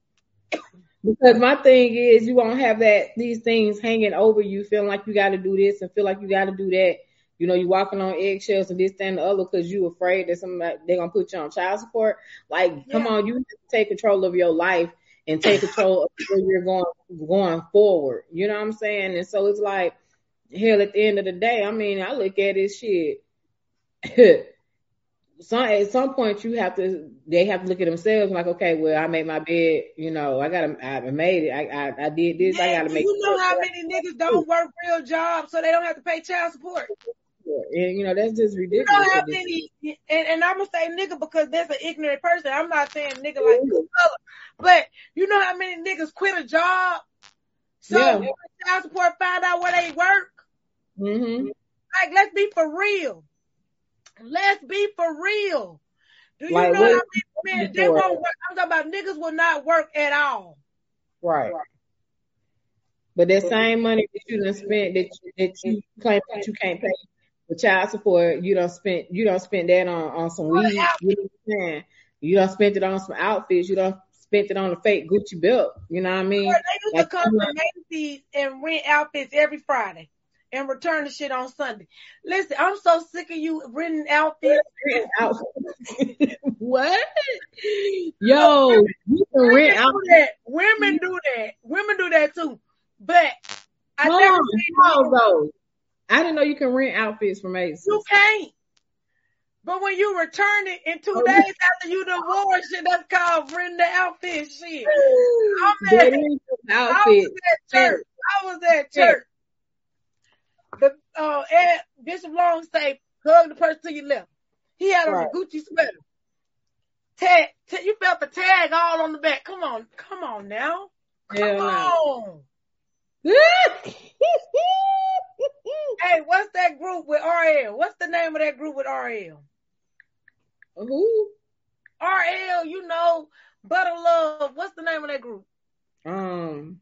Because my thing is, you won't have that these things hanging over you, feeling like you got to do this and feel like you got to do that. You know, you walking on eggshells and this, that, and the other because you afraid that somebody they're gonna put you on child support. Like, yeah. come on, you take control of your life and take control of where you're going going forward. You know what I'm saying? And so it's like, hell, at the end of the day, I mean, I look at this shit. [laughs] some at some point you have to they have to look at themselves like okay well I made my bed you know I got to, I made it I I, I did this I got to make you know how many niggas don't work real jobs so they don't have to pay child support and you know that's just ridiculous. You know how many, and, and I'm gonna say nigga because that's an ignorant person. I'm not saying nigga like color, but you know how many niggas quit a job so yeah. child support find out where they work. Mm-hmm. Like let's be for real. Let's be for real. Do you like, know how many men they won't work? I'm talking about niggas will not work at all. Right. But that same money that you done spent that you, that you claim that you can't pay the child support, you don't spend you don't spend that on on some weed. You know You don't spend it on some outfits. You don't spent it on a fake Gucci belt. You know what I mean? They used like, to come to Macy's and rent outfits every Friday and return the shit on Sunday. Listen, I'm so sick of you renting outfits. [laughs] [laughs] what? Yo, you can rent outfits. Women do that. Women do that too. But I Mom, never seen those. I didn't know you can rent outfits from Macy's. You can't. But when you return it in two days after you divorce, shit, that's called renting the outfit shit. I'm at, I was at church. I was at church the uh, Ed, Bishop Long say, hug the person to your left. He had on right. a Gucci sweater. Tag, t- you felt the tag all on the back. Come on, come on now. Come yeah, on. [laughs] [laughs] hey, what's that group with RL? What's the name of that group with RL? Who? RL, you know, Butta Love. What's the name of that group? Um,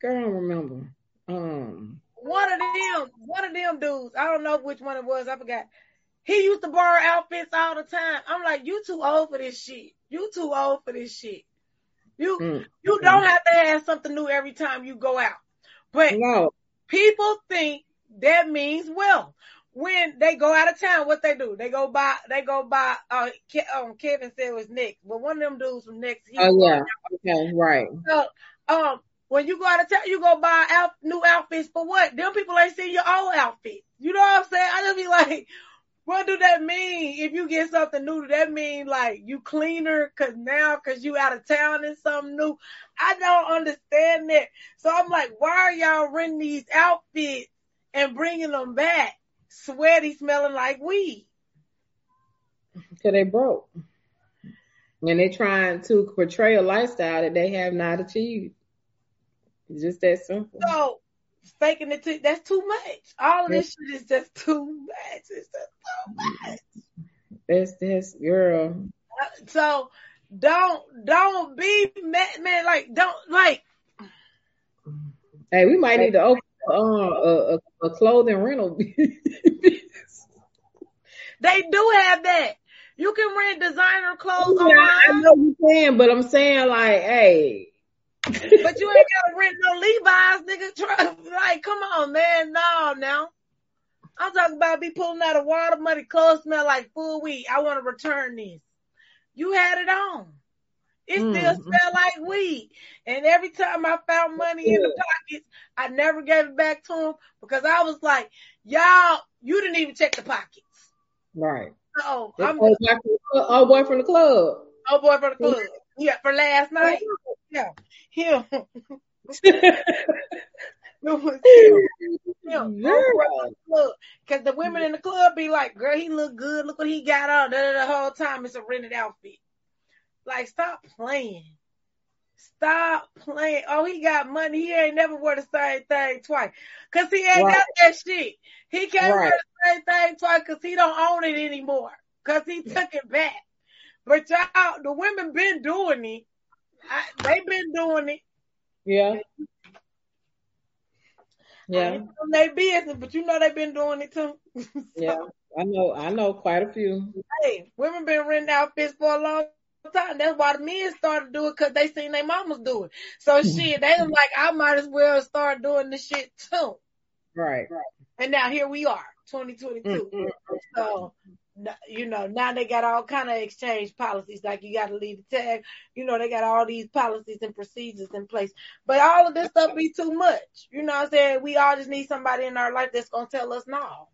girl, I don't remember. Um, one of them, one of them dudes, I don't know which one it was, I forgot. He used to borrow outfits all the time. I'm like, you too old for this shit. You too old for this shit. You mm. you don't have to have something new every time you go out. But no. People think that means well. When they go out of town, what they do? They go buy. They go buy. Uh, um, Kevin said it was Nick, but one of them dudes from next. Oh yeah. Okay. Right. So, um, when you go out of town, you go buy out, new outfits for what? Them people ain't seen your old outfit. You know what I'm saying? I just be like, what do that mean? If you get something new, that mean like you cleaner cause now cause you out of town and something new? I don't understand that. So I'm like, why are y'all renting these outfits and bringing them back sweaty smelling like weed? Cause they broke. And they trying to portray a lifestyle that they have not achieved. It's just that simple. So faking it, too, that's too much. All of this shit is just too much. It's just too much. That's this girl. So don't don't be mad, man like don't like. Hey, we might need to open uh, a, a, a clothing rental. [laughs] they do have that. You can rent designer clothes yeah, online. I know you can, but I'm saying like, hey, [laughs] but you ain't gotta rent no Levi's, nigga. Like, come on, man. No, now. I'm talking about be pulling out a water money, clothes smell like full weed. I want to return this. You had it on. It still Mm. smelled like weed. And every time I found money in the pockets, I never gave it back to him because I was like, y'all, you didn't even check the pockets. Right. So I'm old boy from the club- old boy from the club. oh boy for the club. Yeah, for last night. Yeah. Him. [laughs] [laughs] It was him. Girl. Because the women in the club be like, girl, he look good. Look what he got on. The whole time it's a rented outfit. Like, stop playing. Stop playing. Oh, he got money. He ain't never wear the same thing twice. Cause he ain't Right. got that shit. He can't Right. wear the same thing twice cause he don't own it anymore. Cause he took it back. But y'all, the women been doing it. I, they been doing it. Yeah. Yeah. they business, but you know they been doing it too. [laughs] Yeah. I know. I know quite a few. Hey, women been renting outfits for a long time. That's why the men started doing it because they seen their mamas do it. So [laughs] shit, they was like, I might as well start doing the shit too. Right. right. And now here we are, 2022. Mm-mm. So, you know, now they got all kind of exchange policies, like you got to leave the tag. You know, they got all these policies and procedures in place. But all of this stuff be too much. You know what I'm saying? We all just need somebody in our life that's gonna tell us no.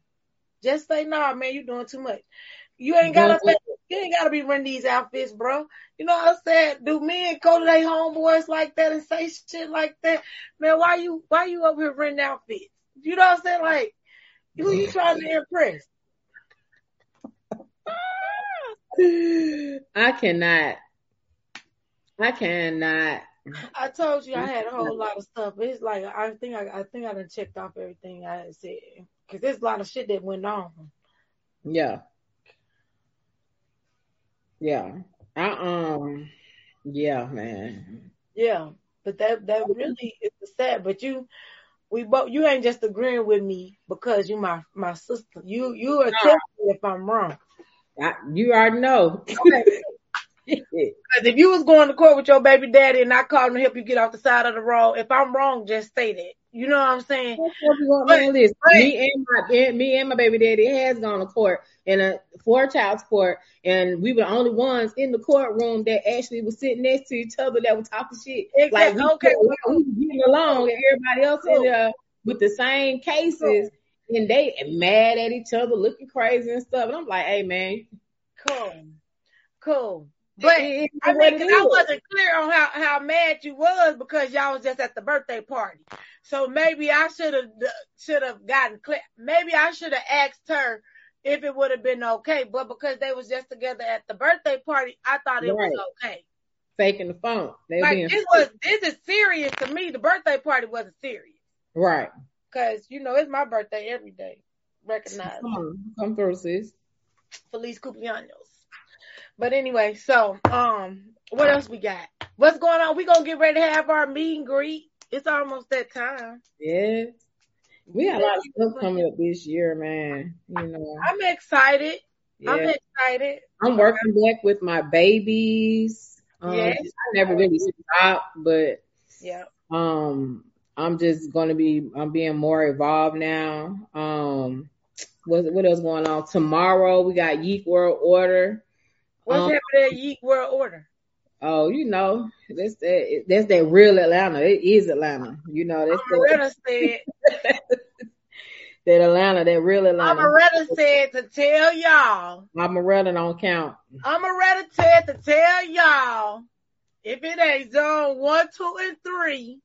Just say no, man. You doing too much. You ain't gotta say, you ain't gotta be renting these outfits, bro. You know what I'm saying? Do men go to their homeboys like that and say shit like that? Man, why you why you up here renting outfits? You know what I'm saying? Like, who you trying to impress? I cannot. I cannot. I told you I had a whole lot of stuff. It's like I think I, I think I done checked off everything I had said because there's a lot of shit that went on. Yeah. Yeah. I um. Yeah, man. Yeah, but that that really is sad. But you, we both you ain't just agreeing with me because you my my sister. You you are telling me if I'm wrong. I, you already know. [laughs] Because if you was going to court with your baby daddy and I called him to help you get off the side of the road, if I'm wrong, just say that. You know what I'm saying? But- me and my me and my baby daddy has gone to court in a for child court, and we were the only ones in the courtroom that actually was sitting next to each other that were talking shit. Like we, Okay, we, we was getting along, and everybody else in there with the same cases, and they mad at each other, looking crazy and stuff. And I'm like, hey man, Cool, cool. But it- it is I mean, I wasn't clear on how, how mad you was because y'all was just at the birthday party. So maybe I should have should have gotten clear. Maybe I should have asked her if it would have been okay. But because they was just together at the birthday party, I thought it Right. was okay. faking the phone. They Like this was this is serious to me. The birthday party wasn't serious right. Because you know it's my birthday every day. Recognize Come on, come through, sis. Feliz cumpleaños. But anyway, so um, what else we got? What's going on? We gonna get ready to have our meet and greet. It's almost that time. Yes. We got a lot of stuff coming up this year, man. You know, I'm excited. I'm yeah. excited. I'm working back with my babies. Um, Yes. I never really stopped, but Yeah. um, I'm just gonna be. I'm being more evolved now. Um, what what else going on? Tomorrow we got Yeek World Order. What's Um, happening at Yeek World Order? Oh, you know, that's that. That's that real Atlanta. It is Atlanta. You know, that's that, Omeretta said. [laughs] that Atlanta. That real Atlanta. Omeretta said to tell y'all. Omeretta don't count. Omeretta said to tell y'all. If it ain't zone one, two, and three,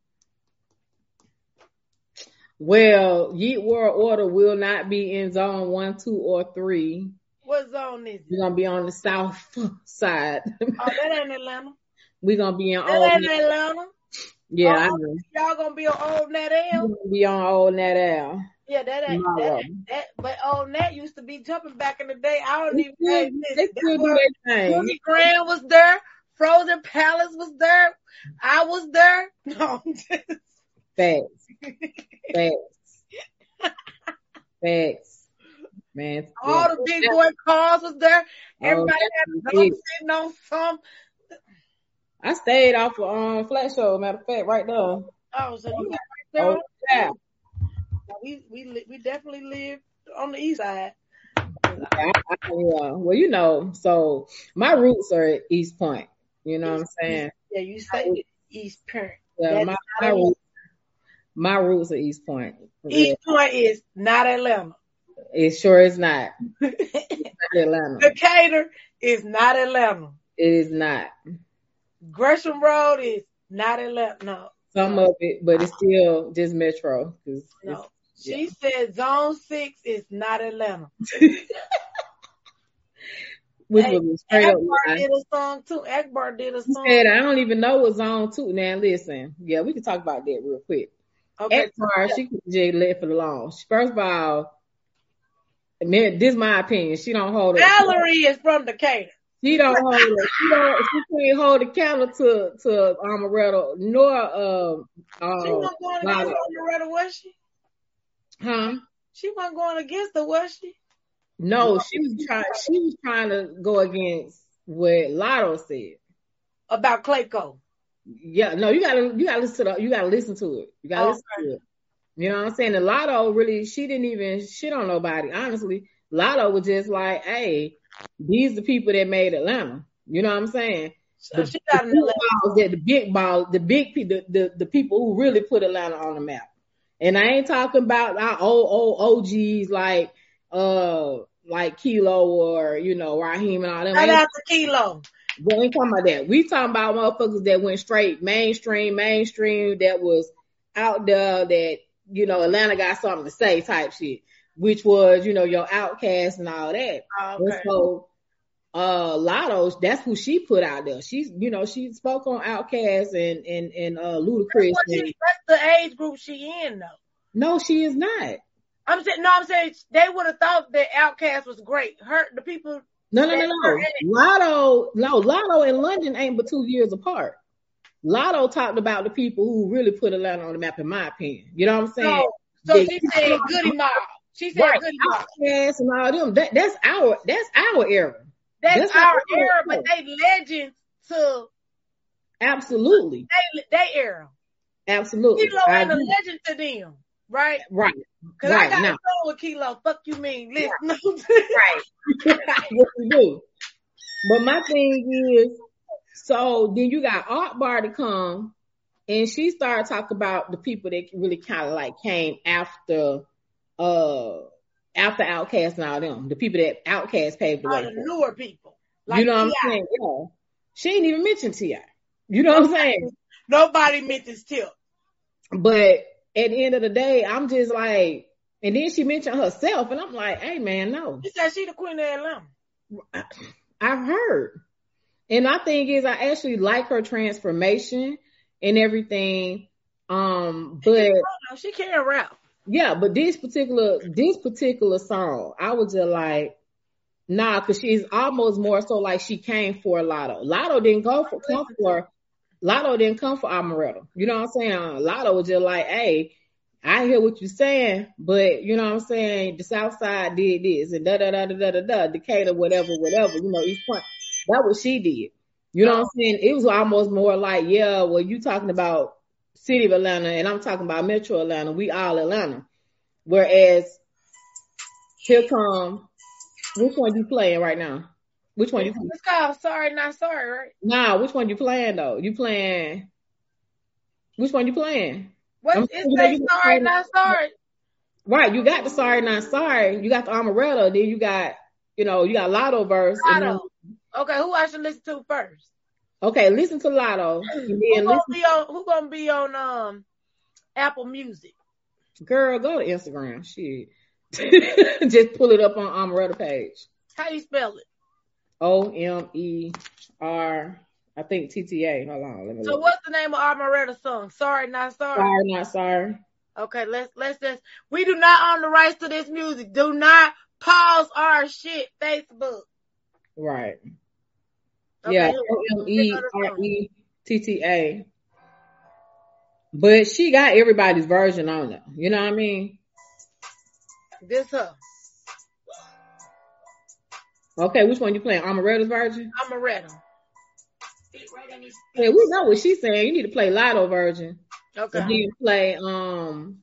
Well, Yeet World Order will not be in zone one, two, or three. what zone is it? We're gonna be on the south [laughs] side. Oh, that ain't Atlanta. We're gonna be on That old. ain't Atlanta. Yeah, oh, I Oh. know. Y'all gonna be on Old Nat We're L? gonna be on old Nat Al. Yeah, that ain't that, that. But Old Nat used to be jumping back in the day. I don't They even. they still that do their thing. Was there. Frozen Palace was there. I was there. [laughs] No, I'm just- Facts. [laughs] Facts. Facts. Man. all the big boy cars was there. Oh, Everybody had that's a sitting on some. I stayed off of um Flat Shoals, matter of fact, right there. Oh, so you got right there. Oh, yeah. we we li- we definitely live on the east side. Yeah, well, you know, so my roots are at East Point. You know what I'm saying? Yeah, you say East Point. Yeah, my, my, roots, my roots are East Point. East. Point is not Atlanta. It sure is not. it's [laughs] not Atlanta. Decatur is not Atlanta. It is not. Gresham Road is not Atlanta. No. Some of it, but it's still just Metro. No. She yeah. said Zone Six is not Atlanta. [laughs] Which hey, was straight Akbar up did a song too. Akbar did a song. Said, I don't even know what Zone Two. Now listen, yeah, we can talk about that real quick. Okay. Akbar, she could just left it alone. First of all, man, this is my opinion. She don't hold it. Valerie is from Decatur. She don't hold it. She don't. She can't hold a candle to to Omeretta nor um. Uh, she wasn't going against Omeretta, was she? Huh? She wasn't going against her, was she? No, she was trying. She was trying to go against what Latto said about Clayco. Yeah, no, you gotta you gotta listen to the, you gotta listen to it. You gotta okay. listen to it. You know what I'm saying? The Latto really, she didn't even shit on nobody. Honestly, Latto was just like, hey, these the people that made Atlanta. You know what I'm saying? So the, the, balls that the big ball, the big the, the the people who really put Atlanta on the map. And I ain't talking about our old old OGs like uh like Kilo or you know Raheem and all them. Shout out to Kilo. We ain't talking about that. We talking about motherfuckers that went straight mainstream, mainstream that was out there that you know Atlanta got something to say type shit which was, you know, your OutKast and all that. Oh, okay. And so, uh, Latto, that's who she put out there. She's, you know, she spoke on OutKast and, and, and, uh, Ludacris. That's, she, that's the age group she in though. No, she is not. I'm saying, no, I'm saying they would have thought that OutKast was great. Her, the people. No, no, no, no. Latto, no, Latto and London ain't but two years apart. Latto talked about the people who really put Atlanta on the map, in my opinion. You know what I'm saying? So, so she said Goodie Mob. She said right. good OutKast and all them. That, that's our that's our era. That's, that's our, our era, but they legends to absolutely they they era. Absolutely, Kilo ain't a legend to them, right? Right. Cause right. I got now. a with Kilo. Fuck you mean? Listen. [laughs] right. what you do? But my thing is, so then you got Art Bar to come, and she started talking about the people that really kind of like came after uh after OutKast and all them, the people that OutKast paved the way. the newer people. Like you know what I'm saying? Yeah. She ain't even mentioned T.I. You know what I'm saying? Nobody mentions Tip. But at the end of the day, I'm just like, and then she mentioned herself, and I'm like, hey man, no. She said she the queen of Atlanta. I've heard. And my thing is I actually like her transformation and everything. Um, but she can't rap. Yeah, but this particular this particular song, I was just like, nah, because she's almost more so like she came for Latto. Latto didn't go for come for Latto didn't come for Omeretta. You know what I'm saying? Latto was just like, hey, I hear what you're saying, but you know what I'm saying? The South Side did this and da da da da da da Decatur, whatever, whatever, you know, East Point. That what she did. You know what I'm saying? It was almost more like, yeah, well, you talking about city of Atlanta and I'm talking about Metro Atlanta. We all Atlanta. Whereas here come which one you playing right now? Which one you playing? It's called Sorry Not Sorry, right? Nah, which one you playing though? You playing which one you playing? What is it Sorry Not Sorry? Right, you got the Sorry Not Sorry. You got the Omeretta, then you got, you know, you got Latto verse. Latto. okay, who I should listen to first? Okay, listen to Latto. [clears throat] Who gonna be on? Who gonna be on um Apple Music? Girl, go to Instagram. Shit, [laughs] just pull it up on Omeretta page. How you spell it? O M E R. I think T T A. Hold on. Let me so look. what's the name of Omeretta song? Sorry, not sorry. Sorry, not sorry. Okay, let's let's just. We do not own the rights to this music. Do not pause our shit. Facebook. Right. Okay. Yeah, O M E R E T T A. But she got everybody's version on it. You know what I mean? This her. Okay, which one you playing? Omeretta's Virgin? Omeretta. Hey, we know what she's saying. You need to play Latto Virgin. Okay. And then play um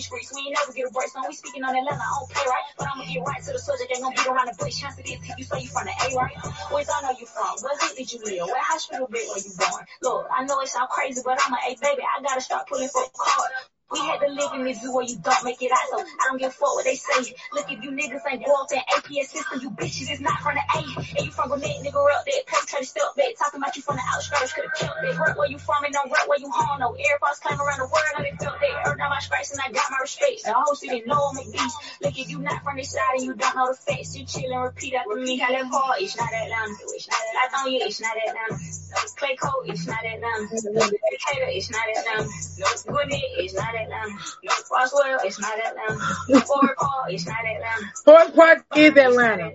streets. We ain't never get a break. So we speaking on Atlanta. I don't play right. But I'ma get right to the subject. Ain't gonna beat around the bush. Chance it is. You say you from the A, right? Where's I know you from? Hood did you live? Where hospital bed were you born? Look, I know it sound crazy, but I'm an A baby. I gotta start pulling for a card. We had to live in zoo where you don't make it out, so I don't give a fuck what they say. Look, if you niggas ain't go off that APS system, you bitches is not from the A. And you from Gwinnett, nigga, up that paper, try to step back, talking about you from the outskirts, could've killed that. Rep where you from and don't rep where you home, no. Airpods climb around the world, and they felt that. Earned all my stripes and I got my respect. The whole city know I'm a beast. Look, if you not from this side and you don't know the facts, you chill and repeat after me. I live hard, it's not Atlanta. It's not Atlanta. I you, it's not Atlanta. Clayco, it's not Atlanta. Decatur, it's not Atlanta. Gwinnett, it's not Atlanta. Roswell, it's not Atlanta. Fort it's not Atlanta. Fort Park is Atlanta.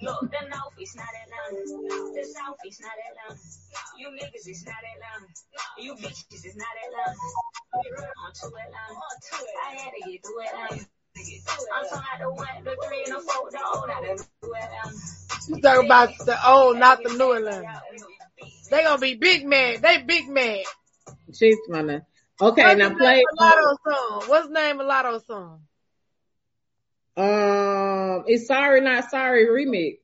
The North, it's not Atlanta. The South, it's not Atlanta. You niggas, it's not Atlanta. You bitches, it's not Atlanta. We run on to Atlanta. I had to get through Atlanta. I'm talking about the one, the three, the four, the old, not the Atlanta. You talk about the old, not the new Atlanta. They gonna be big mad. They big mad. She's funny. Okay, What's now play. song? What's the name of Latto song? Um, it's sorry not sorry remix.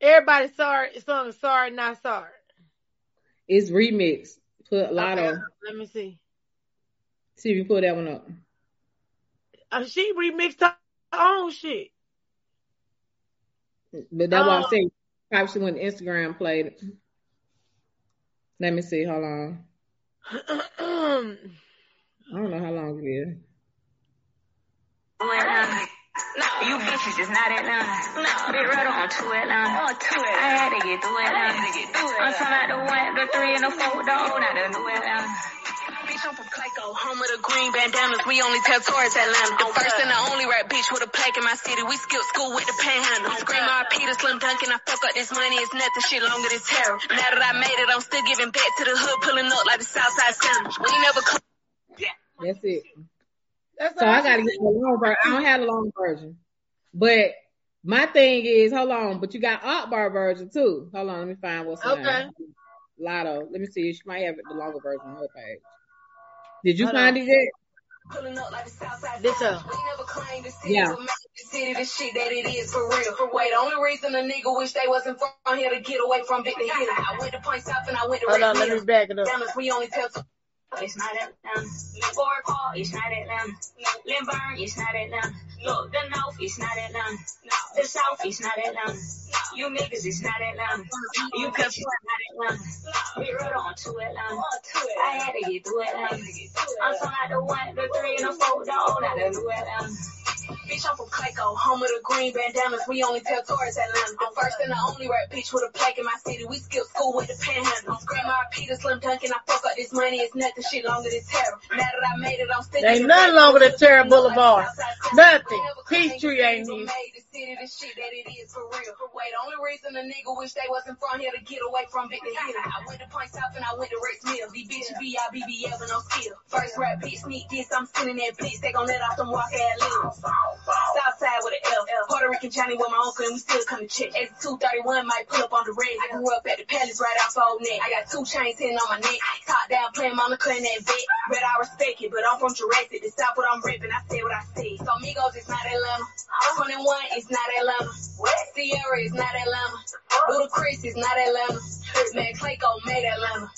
Everybody sorry song sorry not sorry. It's remix. Put Latto. Okay, let me see. See if you pull that one up. Uh, she remixed her own shit. But that's why I Oh. say probably she went to Instagram played it. Let me see. Hold on. I don't know how long it is. Atlanta. Uh, no, you bitches is not Atlanta. No, big red on to Atlanta. Uh, on to Atlanta. I had to get through Atlanta. I had to get through Atlanta. I'm talking about the one, the three, and the four, the old, not the new Atlanta. Uh. Bitch, I'm from Clayco, home of the green bandanas. We only tell tourists Atlanta. The first and the only rap bitch with a plaque in my city. We skipped school with the panhandle. Scream RP to Slim Dunkin. I fuck up this money. It's nothing shit longer than terror. Now that I made it, I'm still giving back to the hood, pulling up like the Southside Sandwich. We never come. That's it. That's So I gotta get the long version. I don't have a long version. But my thing is, hold on, but you got Otbar version too. Hold on, let me find what's on Okay. Latto. Let me see. She might have the longer version on her page. Did you Hold find on. it yet? Pulling up like the Southside This uh, Sandwich. up. We never claimed the city, Yeah. the city the shit that it is for real. For wait, the only reason a nigga wish they wasn't from here to get away from Big to hit. I went to Point South and I went to Hold on, Red let me back it up. Dallas, we only tell two. It's not Atlanta. Fort Park, it's not Atlanta. Lynburn, it's not Atlanta. Look, the North, it's not Atlanta. The South, it's not Atlanta. You niggas, it's not Atlanta. You it's not Atlanta. We rode on to Atlanta. Um. I had to get through Atlanta. Um. I'm talking about the one, the three, and the four, the old, not the new Atlanta. Bitch, I'm from Clayco, home of the green bandanas. We only tell tourists Atlanta. The first and the only rap bitch with a plaque in my city. We skipped school with the panhandle. RP to Slim Dunkin. I fuck up this money. It's nothing shit longer than terror. Now that I made it, I'm still Ain't nothing longer than the Tara Boulevard. Nothing. We never claimed Peachtree ain't city, even- but made the city the shit that it is for real. Wait, the only reason a nigga wish they wasn't from here to get away from hit it. I went to Point South and I went to Rex Mill. These bitches be IBBL with no skill. First rap bitch sneak this, I'm sending that bitch. They gon' let off them walk ass limbs. Southside with an L. Puerto Rican Johnny with my uncle and we still come to check. Thirty one might pull up on the red. I grew up at the palace right off Old Neck. I got two chains hitting on my neck. Top down playing on mama cutting that vet. Red I respect it, but I'm from Jurassic. The South what I'm ripping. I said what I said. So Migos is not Atlanta. 21 is not Atlanta. What? Ciara is not Atlanta. Ludacris is not Atlanta. Man, Clayco made Atlanta.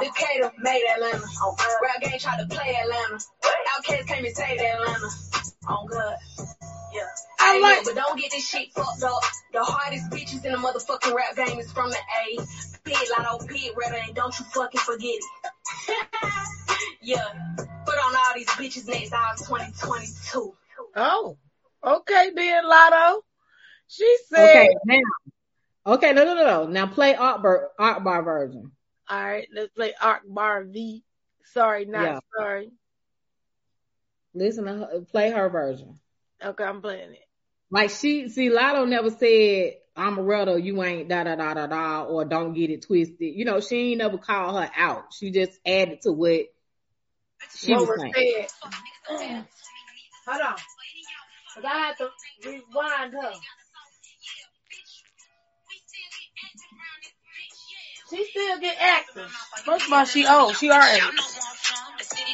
Decatur made Atlanta. Oh, Rap Gang tried to play Atlanta. Outkast came and saved Atlanta. On oh, God. Yeah. I Hey, like- look, but don't get this shit fucked up. The hardest bitches in the motherfucking rap game is from the A. Pit, Latto, Pit, Redder, and don't you fucking forget it. [laughs] yeah. Put on all these bitches next out 2022. Oh, okay then, Latto. She said, Okay, now. Okay, no, no, no, no. Now play Akbar, Art Bar version. all right, let's play Akbar V. Sorry, not Yeah. sorry. Listen to her, play her version. Okay, I'm playing it. Like she, see, Latto never said, I'm a rebel, you ain't da da da da da, or don't get it twisted. You know, she ain't never called her out. She just added to what she What was was saying. said. Hold on. 'Cause I had to rewind her. She still get active. First of all, she old. She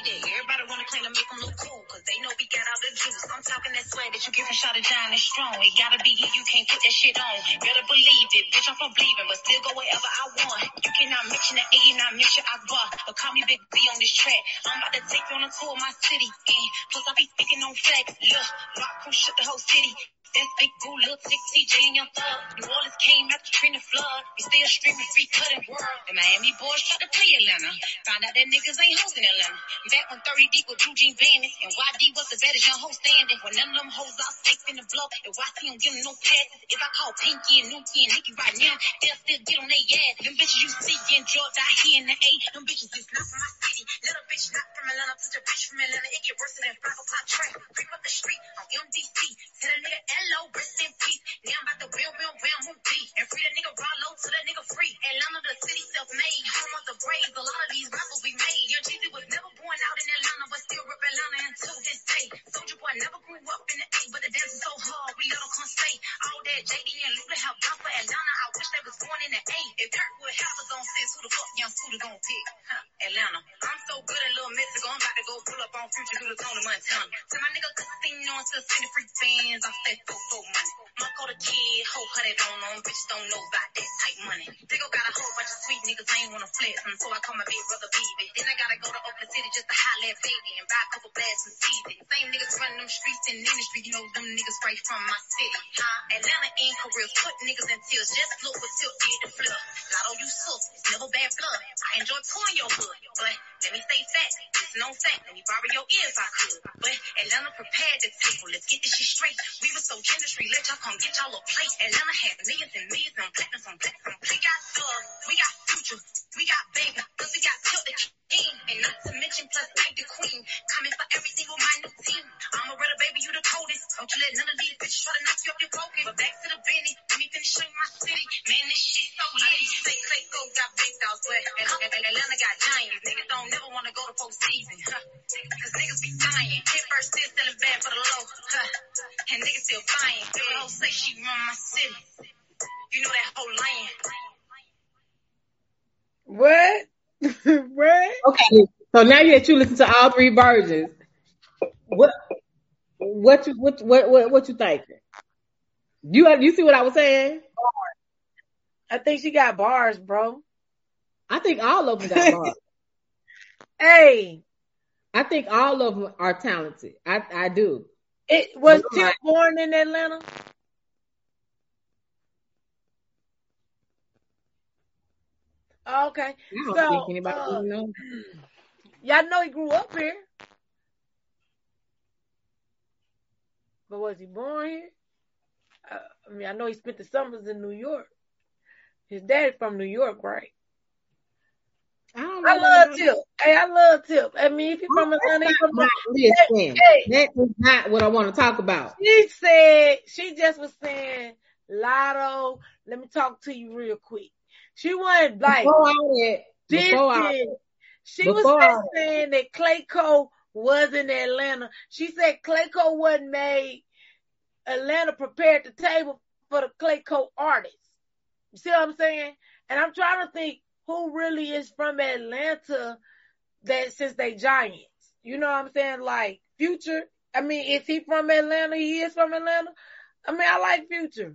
that everybody wanna make cool, cause they know we got all the juice. I'm talking that that you get from Shot of strong. It gotta be you can't that shit on. Believe it, bitch, I'm from but still go wherever I want. You cannot mention A, Akbar, but call me Big B on this track. I'm about to take you on a tour of my city, I be speaking facts. Look, shut the whole city. That's big boo, little tick, TJ and young thug. New Orleans came after Trina flood. We still streaming free cutting world. The Miami boys tried to play Atlanta. Found out that niggas ain't hoes in Atlanta. Back when 30 deep with Eugene Bandit and YD was the baddest young hoe standing. When none of them hoes out safe in the blow. If YC don't give them no passes. If I call Pinky and Nuki and Nicky right now, they'll still get on their ass. Them bitches you see in Georgia, I hear in the A. Them bitches is not from my city. Little bitch not from Atlanta. Touch a bitch from Atlanta. It get worse than 5 o'clock track. Creep up the street on MDC. Tell a nigga hello, rest in peace. Now I'm about to wheel, wheel, wheel, move deep. And free the nigga Rollo to the nigga free. Atlanta, the city self-made. Home of the Braves. A lot of these rappers we made. Young Jeezy was never born out in Atlanta, but still rep Atlanta until this day. Soulja Boy never grew up in the A, but the dance is so hard, we 'em come stay. All that JD and Luda have done for Atlanta. I wish they was born in the A. If Kirkwood House on six, who the fuck young Scooter gon' pick? Huh, Atlanta. I'm so good at Little Mexico, I'm about to go pull up on Future, the Tony Montana. To my nigga Casino, to send the free fans off that fofo money. Marco the kid, hope how they don't bitches don't know about that type money. Diggo got a whole bunch of sweet niggas, I ain't wanna flex, and so I call my big brother baby. Then I gotta go to Oakland City just to holler at baby and buy a couple bags from season. Same niggas running them streets in industry, you know them niggas right from my city. Huh? Atlanta ain't career, put niggas in tears, just look what Tip did to flip. Latto, you sus, it's never bad blood. I enjoy touring your hood, but let me stay fat, it's no fact. Let me borrow your ear if I could. But Atlanta prepared the table, let's get this shit straight. We were so industry, let y'all come get y'all a plate. Atlanta had millions and millions on platinums on platinum. We got Thug, we got Future, we got Baby, plus we got Tip the King. And not to mention plus Night the Queen. Coming for every single minor team. I'm a redder baby, you the coldest. Don't you let none of these bitches try to knock you off your focus. But back to the Benny, let me finish showing my city. Man, this shit so lit. I say Clay Go got big dogs, but Atlanta got giants. Niggas don't never want to go to postseason. Huh? Cause niggas be dying. Hit first, still selling bad for the low. Huh? And niggas still buying. Every hoe say she run my city. You know that whole lying. What? [laughs] what? Okay, so now that you listen to all three versions, what what you what what what, what you thinking? You you see what I was saying? I think she got bars, bro. I think all of them got [laughs] bars. Hey, I think all of them are talented. I I do. It was You're born in Atlanta. Oh, Okay, I don't so think anybody uh, knows. y'all know he grew up here, but was he born here? Uh, I mean, I know he spent the summers in New York. His daddy from New York, right? I don't. I love Tip. Hey, I love Tip. I mean, if he from Atlanta, not from my listen. Hey. That is not what I want to talk about. She said, she just was saying, Latto, let me talk to you real quick. She wasn't like, Before all that, before dissing. She was before just all- saying that Clayco was in Atlanta. She said Clayco wasn't made. Atlanta prepared the table for the Clayco artists. You see what I'm saying? And I'm trying to think who really is from Atlanta that since they giants. You know what I'm saying? Like Future. I mean, is he from Atlanta? He is from Atlanta. I mean, I like Future.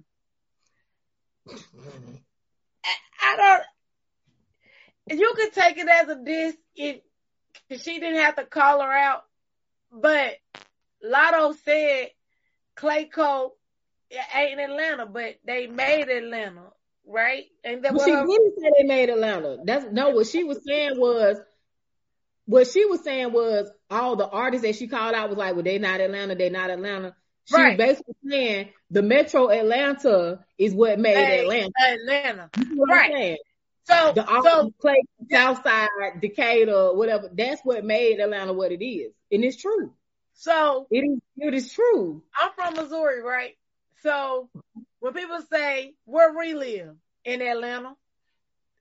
I, I don't. You could take it as a diss if, she didn't have to call her out, but Latto said Clayco ain't Atlanta, but they made Atlanta, right? And then But she didn't say they made Atlanta. That's no. What she was saying was, what she was saying was all the artists that she called out was like, well, they not Atlanta, they not Atlanta. She Right. basically saying the Metro Atlanta is what made Hey, Atlanta. Atlanta. You know Right. So, The so Clay, Southside, Decatur, whatever. That's what made Atlanta what it is, and it's true. so It is. It is true. I'm from Missouri, right? So when people say where we live in Atlanta,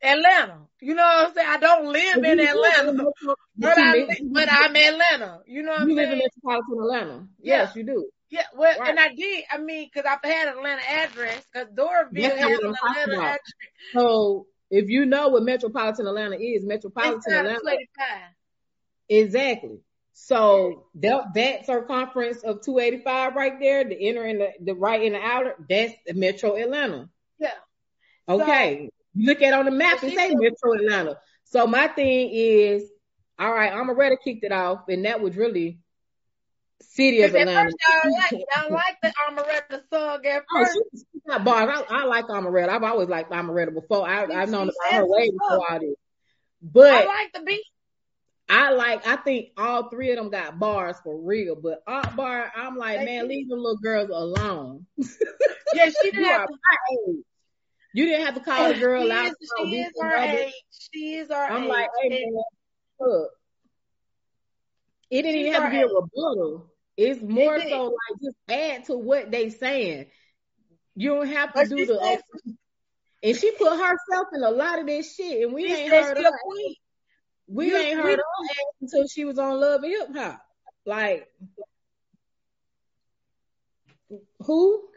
Atlanta, you know what I'm saying? I don't live in Atlanta, but I but I'm Atlanta. You know what I'm You live in metropolitan Atlanta. Yeah. Yes, you do. Yeah, well, Right. and I did. I mean, because I've had an Atlanta address, because Doraville That's has an Atlanta address. So if you know what metropolitan Atlanta is, metropolitan Atlanta 25. Exactly. So that, that circumference of 285 right there, the inner and the, the right and the outer, that's the Metro Atlanta. Yeah. Okay. you look at on the map and say Metro Atlanta. So my thing is, all right, Omeretta kicked it off, and that was really city of At Atlanta. first, y'all like, y'all like the Omeretta song at Oh, first. she, she got bars. I, I like Omeretta. I've always liked Omeretta before. I, I've known about her way before all this. But I like the beat. I like, I think all three of them got bars for real, but Akbar, I'm like, They man, do. leave them little girls alone. Yeah, she didn't You have to. age. You didn't have to call a girl she out. is, she is our age. She is our I'm age. like, hey, man, look, it didn't even have to be a age. rebuttal. It's more did. so like just add to what they saying. You don't have to But do the. said, and she put herself in a lot of this shit, and we ain't heard her. queen. We You- ain't we- heard her ass until she was on Love and Hip Hop. Like who?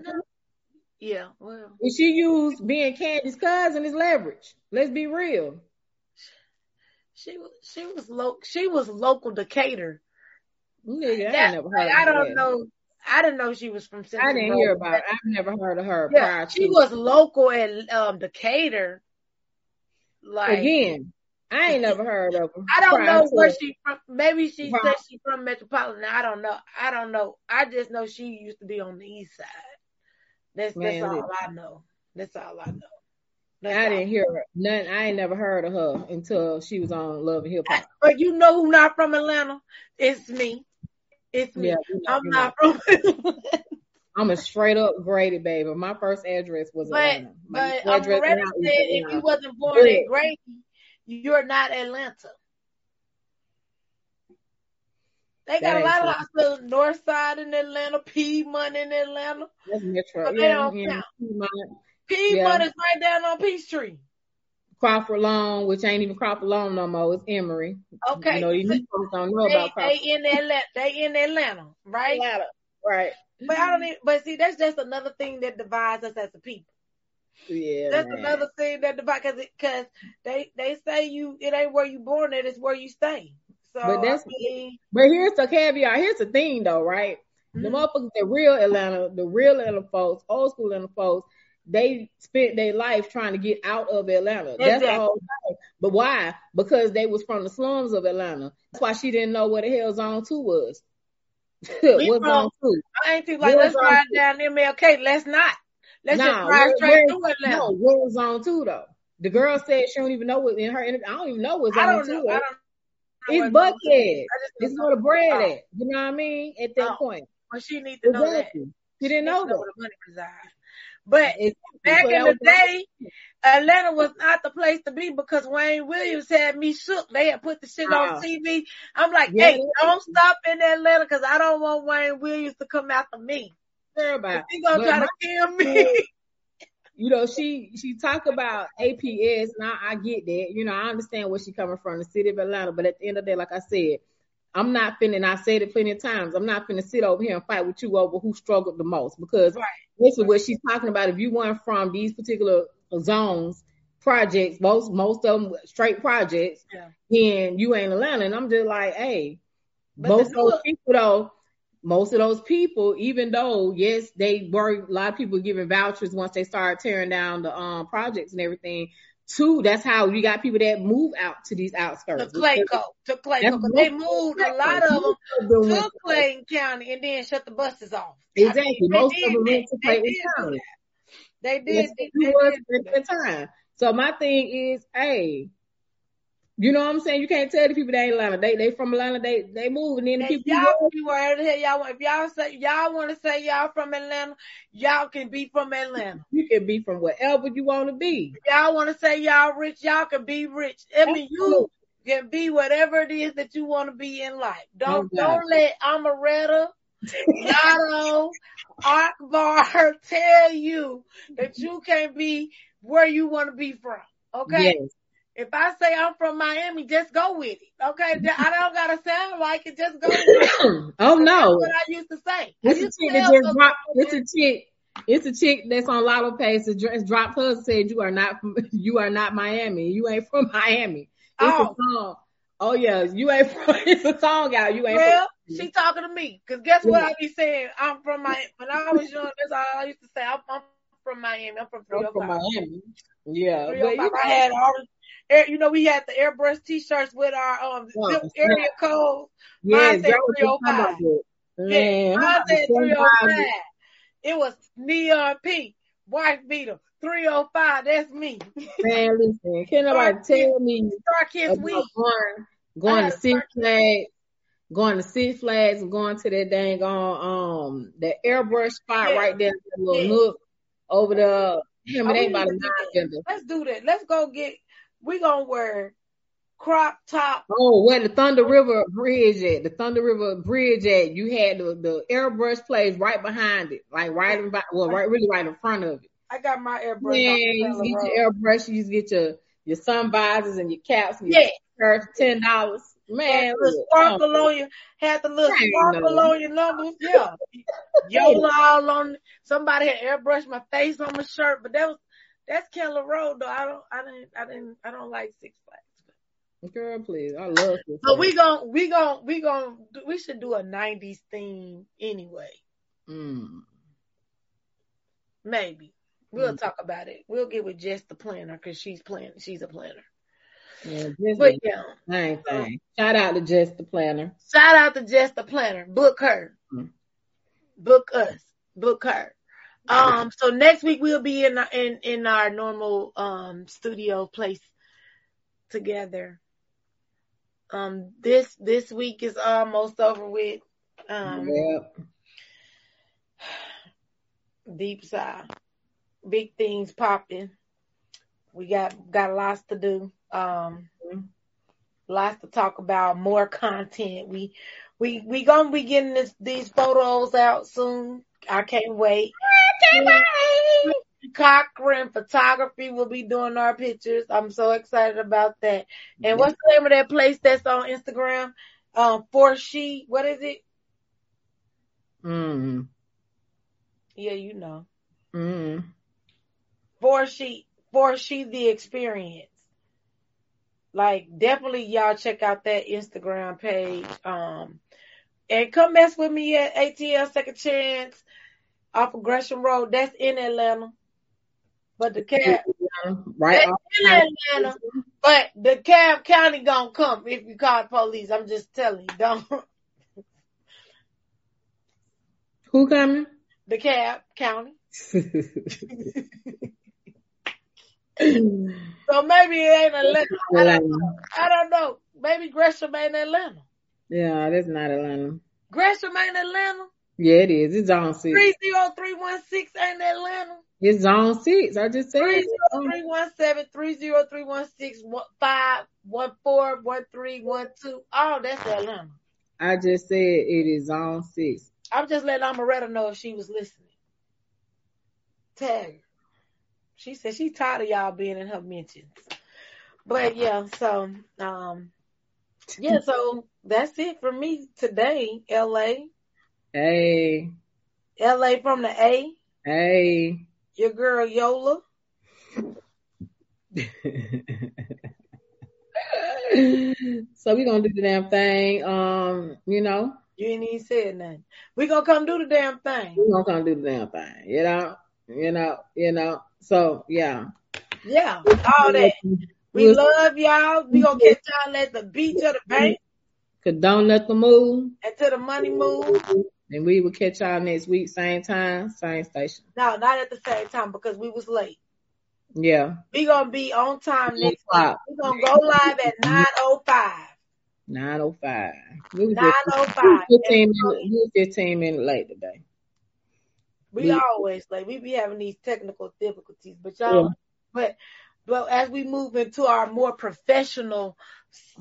Yeah, well, And she used being Candy's cousin as leverage. Let's be real. she was she was local. She was local Decatur. I That- ain't never heard I don't that. know. I didn't know she was from Central. I didn't Road, hear about it. I've never heard of her Yeah, she to. was local in um Decatur. Like Again, I ain't never heard of her. [laughs] I don't know where she from. Maybe she Right. said she from Metropolitan. I don't know. I don't know. I just know she used to be on the east side. That's Man, that's all. I know. That's all I know. That's I didn't hear her. None. I ain't never heard of her until she was on Love and Hip Hop. [laughs] But you know who not from Atlanta? It's me. It's me. Yeah, I'm not know. from [laughs] I'm a straight up Grady baby. My first address was But Atlanta. My but um, address now said if you wasn't born in Grady, you're not Atlanta. They got That a lot of hospitals, North Side in Atlanta, Piedmont in Atlanta. That's Metro. But they Yeah, don't yeah. count. Piedmont. Piedmont Yeah. is right down on Peachtree. Crawford Long, which ain't even Crawford Long no more. It's Emory. Okay. You know, these folks don't know they, about they in Atlanta. They in Atlanta, right? Atlanta. Right. But I don't. Even, but see, that's just another thing that divides us as a people. Yeah. That's man. another thing that divides because because they they say you it ain't where you born at, it's where you stay. So But that's- I mean, But here's the caveat. Here's the thing, though, right? The mhm. motherfuckers, the real Atlanta, the real Atlanta folks, old school Atlanta folks, they spent their life trying to get out of Atlanta. That's the whole thing. But why? Because they was from the slums of Atlanta. That's why she didn't know what the hell zone two was. [laughs] We What's from- zone two? I ain't think like Where's let's ride down MLK. Let's not. Let's just Nah, ride where- straight through Atlanta. No, where's zone two though? The girl said she don't even know what in her interview. I don't even know what zone I don't two know. is. I don't know. It's Buckhead. I This is where the bread Oh. at. You know what I mean? At that Oh. point. Well, she needs to know that. She didn't She know needs where the money resides. But Exactly. back in the day, Atlanta was not the place to be because Wayne Williams had me shook. They had put the shit Wow. on ah. TV. I'm like, Yeah, hey, don't stop in Atlanta because I don't want Wayne Williams to come after me. Girl, about. He gonna But try to kill me. [laughs] you know, she she talk about APS, and I, I get that. You know, I understand where she coming from, the city of Atlanta. But at the end of the day, like I said, I'm not finna. And I said it plenty of times. I'm not finna sit over here and fight with you over who struggled the most because Right. this is what she's talking about. If you weren't from these particular zones, projects, most most of them straight projects, Yeah. then you ain't Atlanta. And I'm just like, hey, But most those people though, most of those people, even though yes, they were a lot of people giving vouchers once they started tearing down the um projects and everything. Two, that's how you got people that move out to these to outskirts. Clayco, to Clayco, That's 'cause they moved a lot of them Most of them went to to Clayton County and then shut the buses off. Exactly. I mean, Most of them went to They Clayton County. They did. Yes, They, they was did do at that. that time. So my thing is, hey, you know what I'm saying? You can't tell the people they ain't Atlanta. They they from Atlanta. They they move, and then the And people. y'all be wherever the hell y'all want. If y'all say y'all want to say y'all from Atlanta, y'all can be from Atlanta. You can be from wherever you want to be. If y'all want to say y'all rich, y'all can be rich. I mean, you can be whatever it is that you want to be in life. Don't Oh, God. don't let Omeretta Latto, Akbar [laughs] tell you that you can't be where you want to be from. Okay. Yes. If I say I'm from Miami, just go with it. Okay. I don't gotta sound like it. Just go [coughs] with it. oh That's no. what I used to say. It's a chick that just dropped. It's a chick. It's a chick that's on Latto Page that dropped hers and said you are not from, [laughs] you are not Miami. You ain't from [laughs] Miami. It's Oh. a song. Oh yeah, you ain't [laughs] from. It's a song out. You ain't Well, from. she talking to me. Cause guess what I be saying? I'm from my, when I was young, that's all I used to say. I'm, I'm from Miami. I'm from I'm from oh Miami. Yeah, oh but you I had all air- you know, we had the airbrush t-shirts with our, um, Oh, zip snap. area code. yeah, mine said that was just 305. talking. Yeah, said I'm 305. It was neon pink, wife beater, 305. That's me. Man, listen, can [laughs] nobody tell me Star about Week. going, going to Six Flags, going to Six Flags and going to that dang on um that airbrush spot Yeah. right there, that little Yeah. nook over the Oh, about to a do nine that. vendor. Let's do that. Let's go get, we gonna wear crop top. Oh, where the Thunder River Bridge at? The Thunder River Bridge at? You had the, the airbrush place right behind it, like right in, well, right really right in front of it. I got my airbrush on you Taylor used to Road. get your airbrush, you get your your sun visors and your caps and your Yeah. shirts, ten dollars. Man, the sparkle uh-uh. on you, had the little sparkle know. on your numbers. Yeah. [laughs] Yola all on somebody had airbrushed my face on my shirt, but that was that's Keller Road though. I don't I didn't I didn't I don't like Six Flags. Girl, please. I love this. But we gon' we gon' we gon' we should do a nineties theme anyway. Mm. Maybe. We'll Mm. talk about it. We'll get with Jess the planner because she's planning she's a planner. Yeah, But yeah. same thing. Shout out to Jess the planner. Shout out to Jess the planner. Book her. Mm. Book us. Book her. Um, so next week we'll be in our, in in our normal um studio place together. Um, this this week is almost over with. Um, Yep. deep sigh. Big things popping. We got got lots to do. Um, lots to talk about. More content. We we we gonna be getting this, these photos out soon. I can't wait. Cochran Photography will be doing our pictures. I'm so excited about that. And what's the name of that place that's on Instagram? Um, for she, what is it? Mm. Yeah, you know. Mm. For she, for she the experience. Like definitely y'all check out that Instagram page. Um, and come mess with me at ATL Second Chance off of Gresham Road. That's in Atlanta. But DeKalb, Right off. in Atlanta. But DeKalb county gonna come if you call the police. I'm just telling you, don't. [laughs] Who coming? DeKalb county. [laughs] So maybe it ain't Atlanta. I don't know. I don't know. Maybe Gresham ain't Atlanta. yeah, that's not Atlanta. Gresham ain't Atlanta. Yeah, it is. It's zone six. Three zero three one six ain't Atlanta. It's zone six. I just said. Three zero three one seven three zero three one six one five one four one three one two. Oh, that's Atlanta. I just said it is zone six. I'm just letting Omeretta know if she was listening. Tag her. She said she tired of y'all being in her mentions. But yeah, so um yeah, so that's it for me today, LA. Hey, LA from the A. hey. Your girl Yola. [laughs] so we gonna do the damn thing. Um, you know, You ain't even said nothing. We gonna come do the damn thing. we gonna come do the damn thing. You know, you know, you know. So yeah. Yeah, all that. We love y'all. We gonna catch y'all at the beach or the bank Cause don't let the move. until the money move. [laughs] And we will catch y'all next week, same time, same station. No, not at the same time because we was late. Yeah. We gonna be on time next week. We gonna go live at nine oh five. Nine oh five. Nine oh five. fifteen minutes fifteen minutes late today. We We- always late. We be having these technical difficulties, but y'all, Yeah. but but as we move into our more professional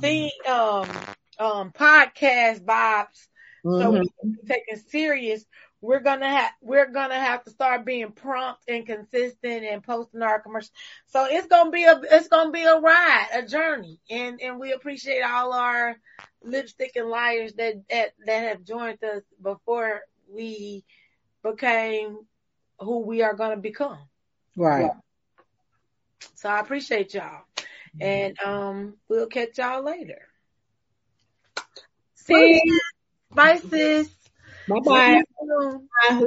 thing, um, um, podcast vibes, So Mhm. we taking serious. We're gonna have we're gonna have to start being prompt and consistent and posting our commercials. So it's gonna be a it's gonna be a ride, a journey, and and we appreciate all our lipstick and liars that that that have joined us before we became who we are gonna become. Right. So I appreciate y'all, and um we'll catch y'all later. See. Bye, sis. Bye bye. See you soon. Bye.